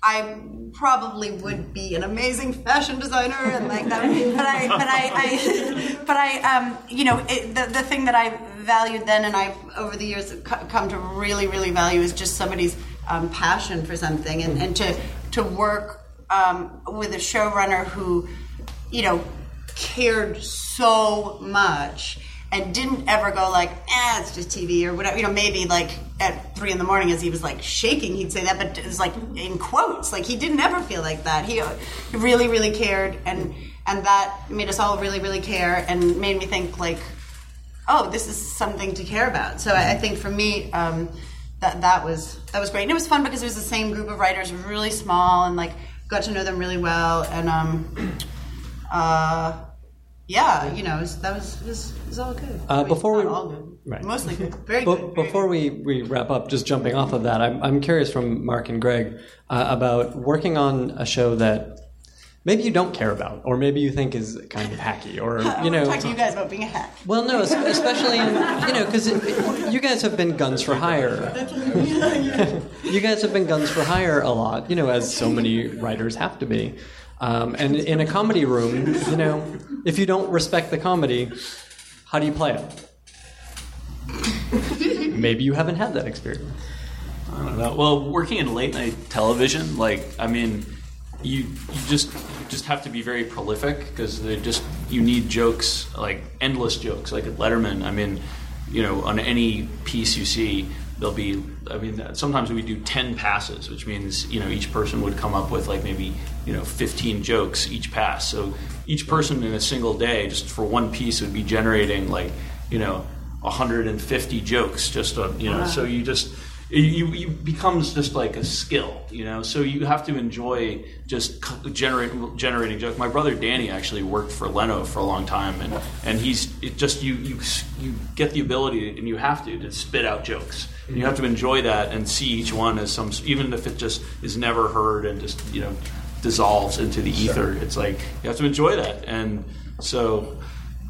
I probably would be an amazing fashion designer and like that. But I, but I, I <laughs> but I, um, you know, it, the the thing that I valued then and I've over the years come to really, really value is just somebody's um, passion for something and, and to to work um, with a showrunner who, you know, cared so much and didn't ever go like, eh, it's just TV or whatever. You know, maybe like at three in the morning as he was like shaking, he'd say that, but it was like in quotes. Like he didn't ever feel like that. He he really, really cared, and and that made us all really, really care, and made me think like, oh, this is something to care about. So I, I think for me. Um, that, that was that was great and it was fun because it was the same group of writers really small and like got to know them really well and um uh yeah, you know, it was, that was, it was, it was all good. Uh, before we- all good, right. mostly good, very But good. very before we, we wrap up, just jumping off of that, I'm, I'm curious from Mark and Greg uh, about working on a show that maybe you don't care about, or maybe you think is kind of hacky, or <laughs> you wanna know. talk to you guys about being a hack. Well, no, especially in you know because you guys have been guns for hire. <laughs> you guys have been guns for hire a lot, you know, as so many writers have to be. Um, and in a comedy room, you know, if you don't respect the comedy, how do you play it? Maybe you haven't had that experience. I don't know. Well, working in late night television, like I mean, you you just you just have to be very prolific because they just you need jokes like endless jokes like at Letterman. I mean, you know, on any piece you see, there'll be. I mean, sometimes we do ten passes, which means you know each person would come up with like maybe you know fifteen jokes each pass. So each person in a single day, just for one piece, would be generating like you know 150 jokes just on you know. So you just it, you, you becomes just like a skill, you know. So you have to enjoy just generate, generating jokes. My brother Danny actually worked for Leno for a long time, and and he's it just you you you get the ability, and you have to to spit out jokes. And you have to enjoy that and see each one as some, even if it just is never heard and just you know dissolves into the ether. It's like you have to enjoy that, and so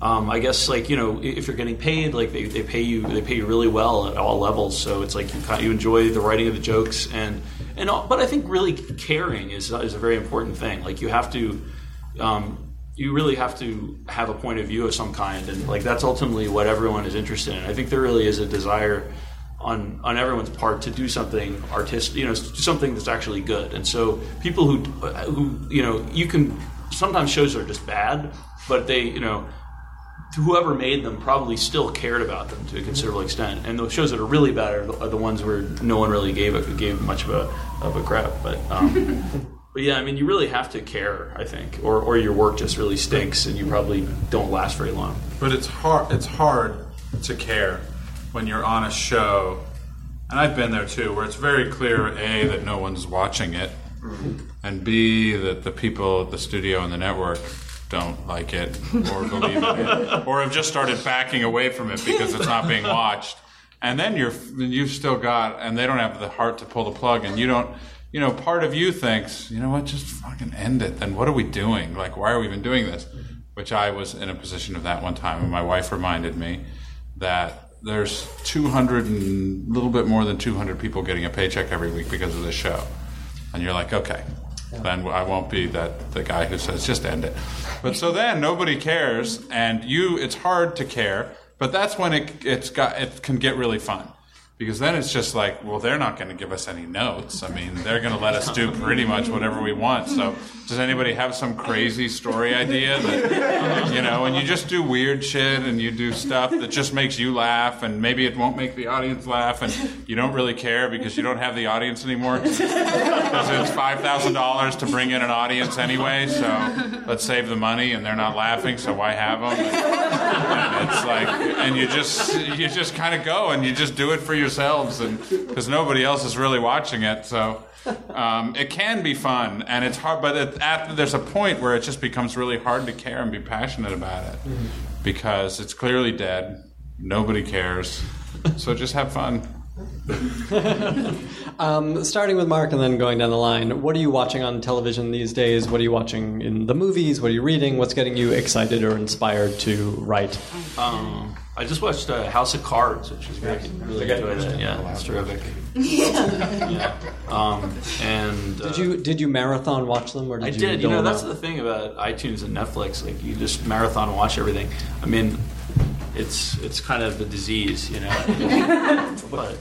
um, I guess like you know if you're getting paid, like they, they pay you they pay you really well at all levels. So it's like you kind you enjoy the writing of the jokes and and all, but I think really caring is is a very important thing. Like you have to. Um, you really have to have a point of view of some kind, and like that's ultimately what everyone is interested in. I think there really is a desire on on everyone's part to do something artistic, you know, something that's actually good. And so people who who you know, you can sometimes shows are just bad, but they you know whoever made them probably still cared about them to a considerable extent. And the shows that are really bad are the, are the ones where no one really gave a, gave much of a of a crap. But um, <laughs> but yeah, I mean, you really have to care, I think, or or your work just really stinks, and you probably don't last very long. But it's hard. It's hard to care when you're on a show, and I've been there too, where it's very clear a that no one's watching it, and b that the people at the studio and the network don't like it or believe it, or have just started backing away from it because it's not being watched. And then you're you've still got, and they don't have the heart to pull the plug, and you don't. You know, part of you thinks, you know what, just fucking end it. Then what are we doing? Like, why are we even doing this? Which I was in a position of that one time, and my wife reminded me that there's 200 and a little bit more than 200 people getting a paycheck every week because of this show. And you're like, okay, then I won't be that the guy who says just end it. But so then nobody cares, and you it's hard to care. But that's when it it's got it can get really fun. Because then it's just like, well, they're not going to give us any notes. I mean, they're going to let us do pretty much whatever we want. So, does anybody have some crazy story idea that, you know, and you just do weird shit and you do stuff that just makes you laugh and maybe it won't make the audience laugh and you don't really care because you don't have the audience anymore because it's $5,000 to bring in an audience anyway. So, let's save the money and they're not laughing, so why have them? And it's like, and you just, you just kind of go and you just do it for yourself yourselves and because nobody else is really watching it so um, it can be fun and it's hard but it, at, there's a point where it just becomes really hard to care and be passionate about it because it's clearly dead nobody cares so just have fun <laughs> um, starting with Mark and then going down the line, what are you watching on television these days? What are you watching in the movies? What are you reading? What's getting you excited or inspired to write? Um, I just watched uh, House of Cards, which is great. Really enjoyed it. Yeah, it's terrific. <laughs> yeah. Um, and uh, did you did you marathon watch them or did you I you did. You know, that's out? the thing about iTunes and Netflix. Like, you just marathon watch everything. I mean, it's it's kind of the disease, you know. <laughs> but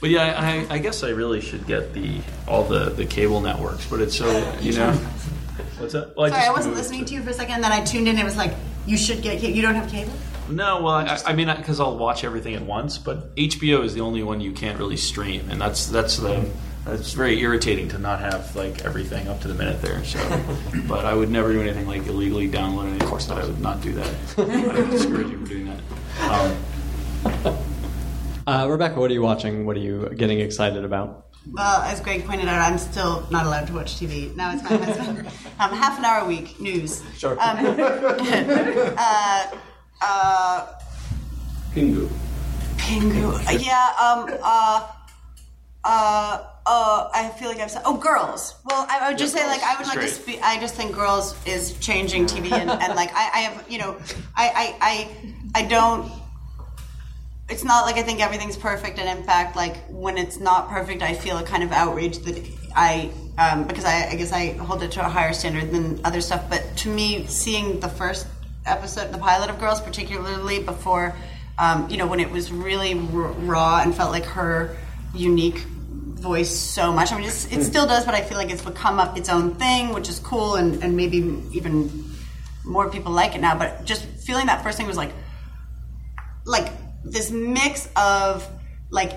but yeah, I, I guess I really should get the all the, the cable networks. But it's so you know. <laughs> What's that? Well, Sorry, I just wasn't listening to- to you for a second. Then I tuned in. It was like you should get. ca- You don't have cable. No, well, I, I mean, because I'll watch everything at once, but HBO is the only one you can't really stream, and that's that's the it's very irritating to not have like everything up to the minute there. So, <laughs> but I would never do anything like illegally download anything. Of course, not. I would not do that. I would discourage you from doing that. Um, Uh, Rebecca, what are you watching? What are you getting excited about? Well, as Greg pointed out, I'm still not allowed to watch TV. Now it's my husband. <laughs> Um, half an hour a week news. Sure. Um, <laughs> uh, uh, Pingu. Pingu. Uh, Yeah. Um. Uh. Uh. Uh. I feel like I've said. Oh, girls. Well, I, I would just Yeah, say, like, I would like to speak. I just think girls is changing TV, and, and <laughs> like, I, I have, you know, I, I, I, I don't. It's not like I think everything's perfect, and in fact, like when it's not perfect, I feel a kind of outrage that I, um, because I, I guess I hold it to a higher standard than other stuff. But to me, seeing the first episode, the pilot of Girls, particularly before, um, you know, when it was really r- raw and felt like her unique voice so much. I mean, it's, it still does, but I feel like it's become up its own thing, which is cool, and, and maybe even more people like it now. But just feeling that first thing was like, like this mix of like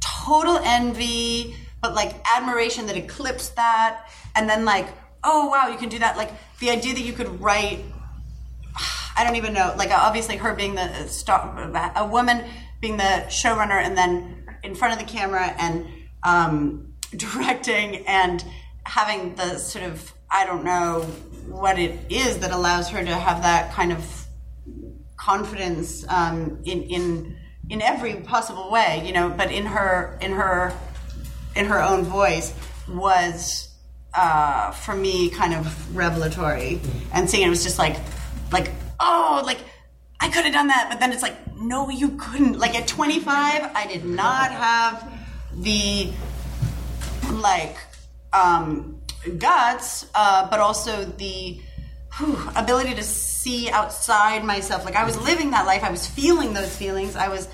total envy, but like admiration that eclipsed that, and then like, oh wow, you can do that. Like the idea that you could write I don't even know. Like obviously, her being the star, a woman being the showrunner, and then in front of the camera and um, <laughs> directing and having the sort of I don't know what it is that allows her to have that kind of confidence um, in in in every possible way, you know, but in her in her in her own voice was uh, for me kind of revelatory. And seeing it was just like like oh like I could have done that, but then it's like no, you couldn't. Like at 25, I did not have the like um, guts, uh, but also the whew, ability to see outside myself. Like I was living that life, I was feeling those feelings, I was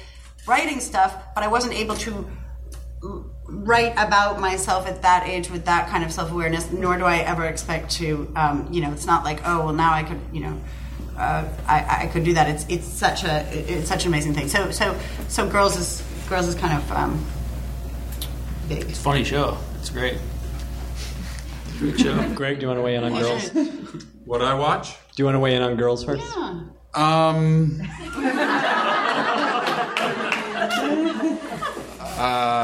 writing stuff, but I wasn't able to write about myself at that age with that kind of self awareness. Nor do I ever expect to. Um, you know, it's not like oh well now I could you know. Uh, I, I could do that. It's it's such a it's such an amazing thing. So so so girls is girls is kind of um, big. It's a funny show. It's great. Great show. <laughs> Greg, do you want to weigh in on girls? Do What I watch? Do you want to weigh in on girls first? Yeah. Um, <laughs>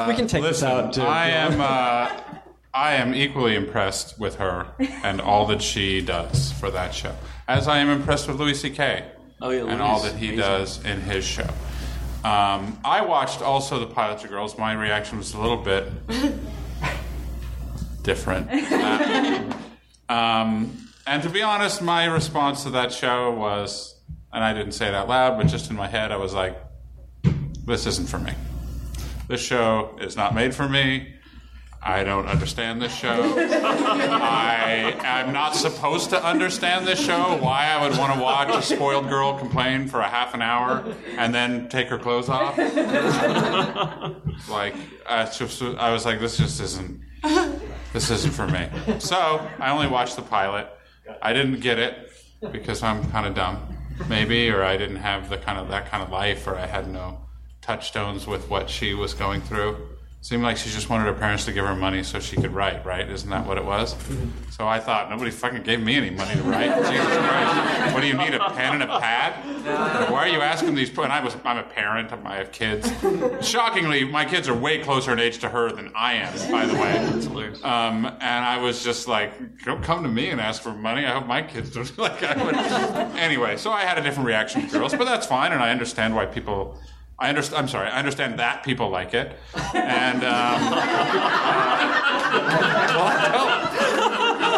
we can take this out too. I am. Uh, I am equally impressed with her and all that she does for that show, as I am impressed with Louis C.K. Oh, yeah, and all that he amazing. does in his show. Um, I watched also the pilot to Girls. My reaction was a little bit <laughs> different. Um, and to be honest, my response to that show was, and I didn't say it out loud, but just in my head, I was like, "This isn't for me. This show is not made for me." I don't understand this show. I am not supposed to understand this show. Why I would want to watch a spoiled girl complain for a half an hour and then take her clothes off. like I just, I was like, this just isn't. This isn't for me. So I only watched the pilot. I didn't get it because I'm kind of dumb, maybe, or I didn't have the kind of that kind of life, or I had no touchstones with what she was going through. Seemed like she just wanted her parents to give her money so she could write, right? Isn't that what it was? So I thought nobody fucking gave me any money to write. Jesus Christ! What do you need? A pen and a pad? Why are you asking these? And I was, I'm a parent. I have kids. Shockingly, my kids are way closer in age to her than I am. By the way, um, and I was just like, don't come to me and ask for money. I hope my kids don't <laughs> like I would. Anyway, so I had a different reaction to girls, but that's fine, and I understand why people. I understand. I'm sorry. I understand that people like it, and um, well, I don't.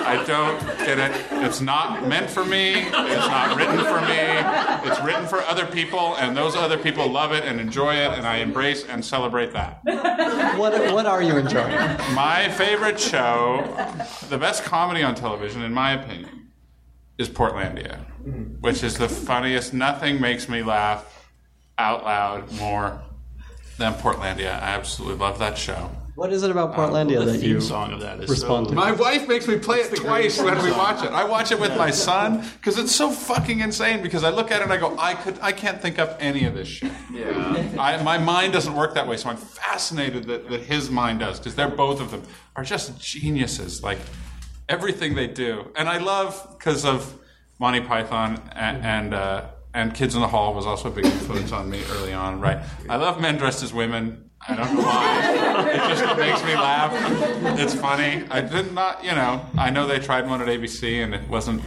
I don't get it. It's not meant for me. It's not written for me. It's written for other people, and those other people love it and enjoy it, and I embrace and celebrate that. What, what are you enjoying? My favorite show, the best comedy on television, in my opinion, is Portlandia, which is the funniest. Nothing makes me laugh out loud more than Portlandia. I absolutely love that show. What is it about Portlandia the that theme you song of that is respond so- to? My wife makes me play it twice when we watch it. I watch it with my son because it's so fucking insane. Because I look at it and I go, I could, I can't think up any of this shit. Yeah. I, my mind doesn't work that way, so I'm fascinated that, that his mind does because they're both of them are just geniuses. Like everything they do, and I love because of Monty Python and and, uh, and Kids in the Hall was also a big influence on me early on. Right, I love men dressed as women. I don't know why. it just makes me laugh. It's funny. I did not, you know. I know they tried one at ABC and it wasn't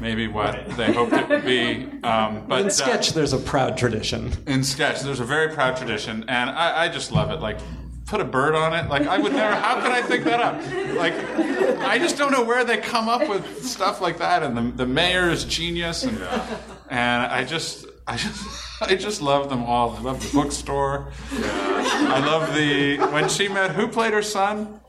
maybe what they hoped it would be. Um, but In uh, sketch, there's a proud tradition. in sketch. There's a very proud tradition, and I, I just love it. Like, put a bird on it. Like, I would never. How could I think that up? Like, I just don't know where they come up with stuff like that. And the the mayor is genius, and and I just. I just, <laughs> I just love them all. I love the bookstore. I love the when she met who played her son.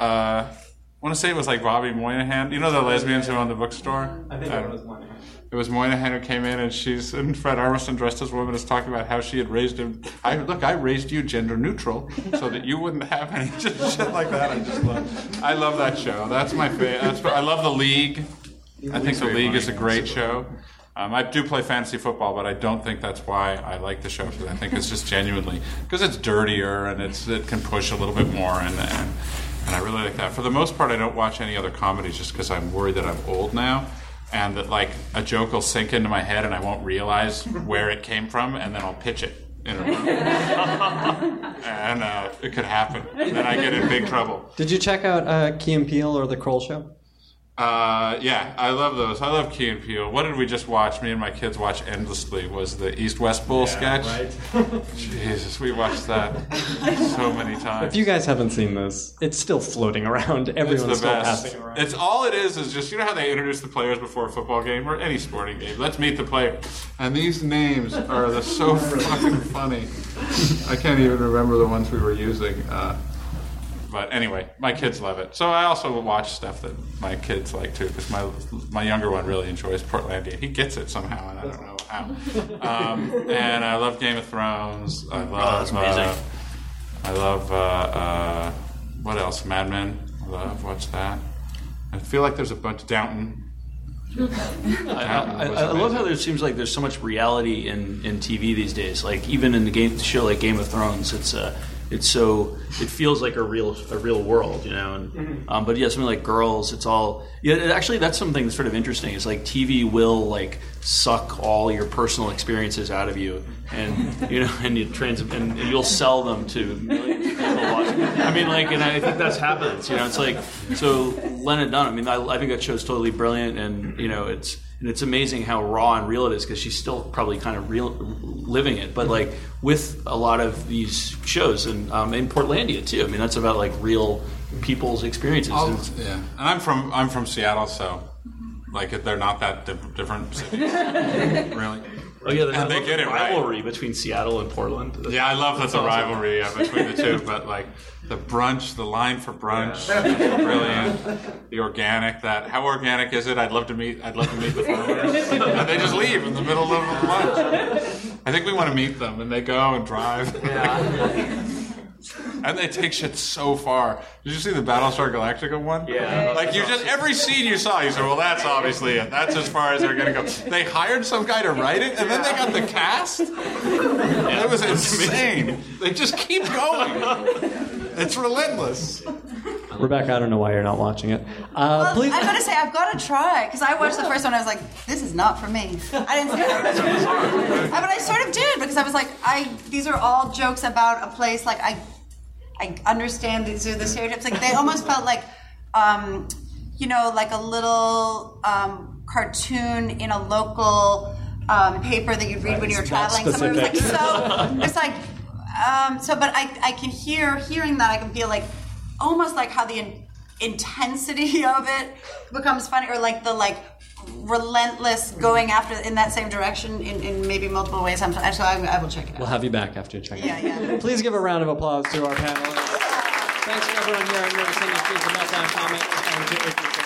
Uh, I want to say it was like Bobby Moynihan. You know the lesbians who own the bookstore. I think it was Moynihan. It was Moynihan who came in, and she's and Fred Armisen dressed as a woman is talking about how she had raised him. I look, I raised you gender neutral so that you wouldn't have any just <laughs> shit like that. I just love. I love that show. That's my favorite. I love the League. I think the League is a great show. Um, I do play fantasy football, but I don't think that's why I like the show. Because I think it's just genuinely because it's dirtier and it's it can push a little bit more, and, and and I really like that. For the most part, I don't watch any other comedies just because I'm worried that I'm old now, and that like a joke will sink into my head and I won't realize where it came from, and then I'll pitch it in a and uh, it could happen. And then I get in big trouble. Did you check out uh, Key and Peele or The Kroll Show? Uh, yeah, I love those. I love Key and Peele. What did we just watch? Me and my kids watch endlessly. Was the East West Bull sketch? <laughs> Jesus, we watched that so many times. If you guys haven't seen this, it's still floating around. It's Everyone's the still best. passing around. It's all it is is just you know how they introduce the players before a football game or any sporting game. Let's meet the player, and these names are the so <laughs> fucking funny. I can't even remember the ones we were using. Uh, but anyway, my kids love it. So I also watch stuff that my kids like too, because my my younger one really enjoys Portlandia. He gets it somehow, and I don't know how. Um, and I love Game of Thrones. I love. that's amazing. Uh, I love. Uh, uh, what else? Mad Men. I love. Watch that. I feel like there's a bunch of Downton. I, I, I love how there seems like there's so much reality in, in TV these days. Like even in the game show like Game of Thrones, it's uh, it's so it feels like a real a real world, you know. And um, but yeah, something like Girls, it's all yeah. it- Actually, that's something that's sort of interesting. Is like TV will like suck all your personal experiences out of you, and you know, and you trans and, and you'll sell them to millions of people watching. I mean, like, and I think that's happens. You know, it's like so. Lena Dunham. I mean, I, I think that show's totally brilliant, and you know, it's and it's amazing how raw and real it is because she's still probably kind of real living it. But like with a lot of these shows, and um, in Portlandia too. I mean, that's about like real people's experiences. Oh, And- yeah. And I'm from I'm from Seattle, so like they're not that di- different cities, <laughs> really. Oh yeah, And they get it right. rivalry between Seattle and Portland. Yeah, I love that That's awesome. rivalry yeah, between the two, but like the brunch, the line for brunch, brilliant. The organic, that how organic is it? I'd love to meet. I'd love to meet the farmers. <laughs> and they just leave in the middle of the lunch. I think we want to meet them, and they go and drive. Yeah. <laughs> And they take shit so far. Did you see the Battlestar Galactica one? Yeah. Like you just every scene you saw, you said, "Well, that's obviously it. That's as far as they're gonna go." They hired some guy to write it, and then they got the cast. It was insane. They just keep going. It's relentless. Rebecca, I don't know why you're not watching it. Uh, Well, please. I gotta say, I've got to try because I watched the first one. I was like, "This is not for me." I didn't. Uh, but I sort of did because I was like, "I these are all jokes about a place. Like I, I understand these are the stereotypes. Like they almost felt like, um, you know, like a little um, cartoon in a local um, paper that you'd read when you were traveling somewhere. It was like so. It's like um, so, but I, I can hear hearing that I can feel like almost like how the in, intensity <laughs> of it becomes funny, or like the like relentless going after in that same direction in, in maybe multiple ways. I'm, so I, I will check it out. We'll have you back after you check it Yeah, yeah. <laughs> Please give a round of applause to our panelists. Thanks to everyone here at Nerdist Industries, the Meltdown Comic, and to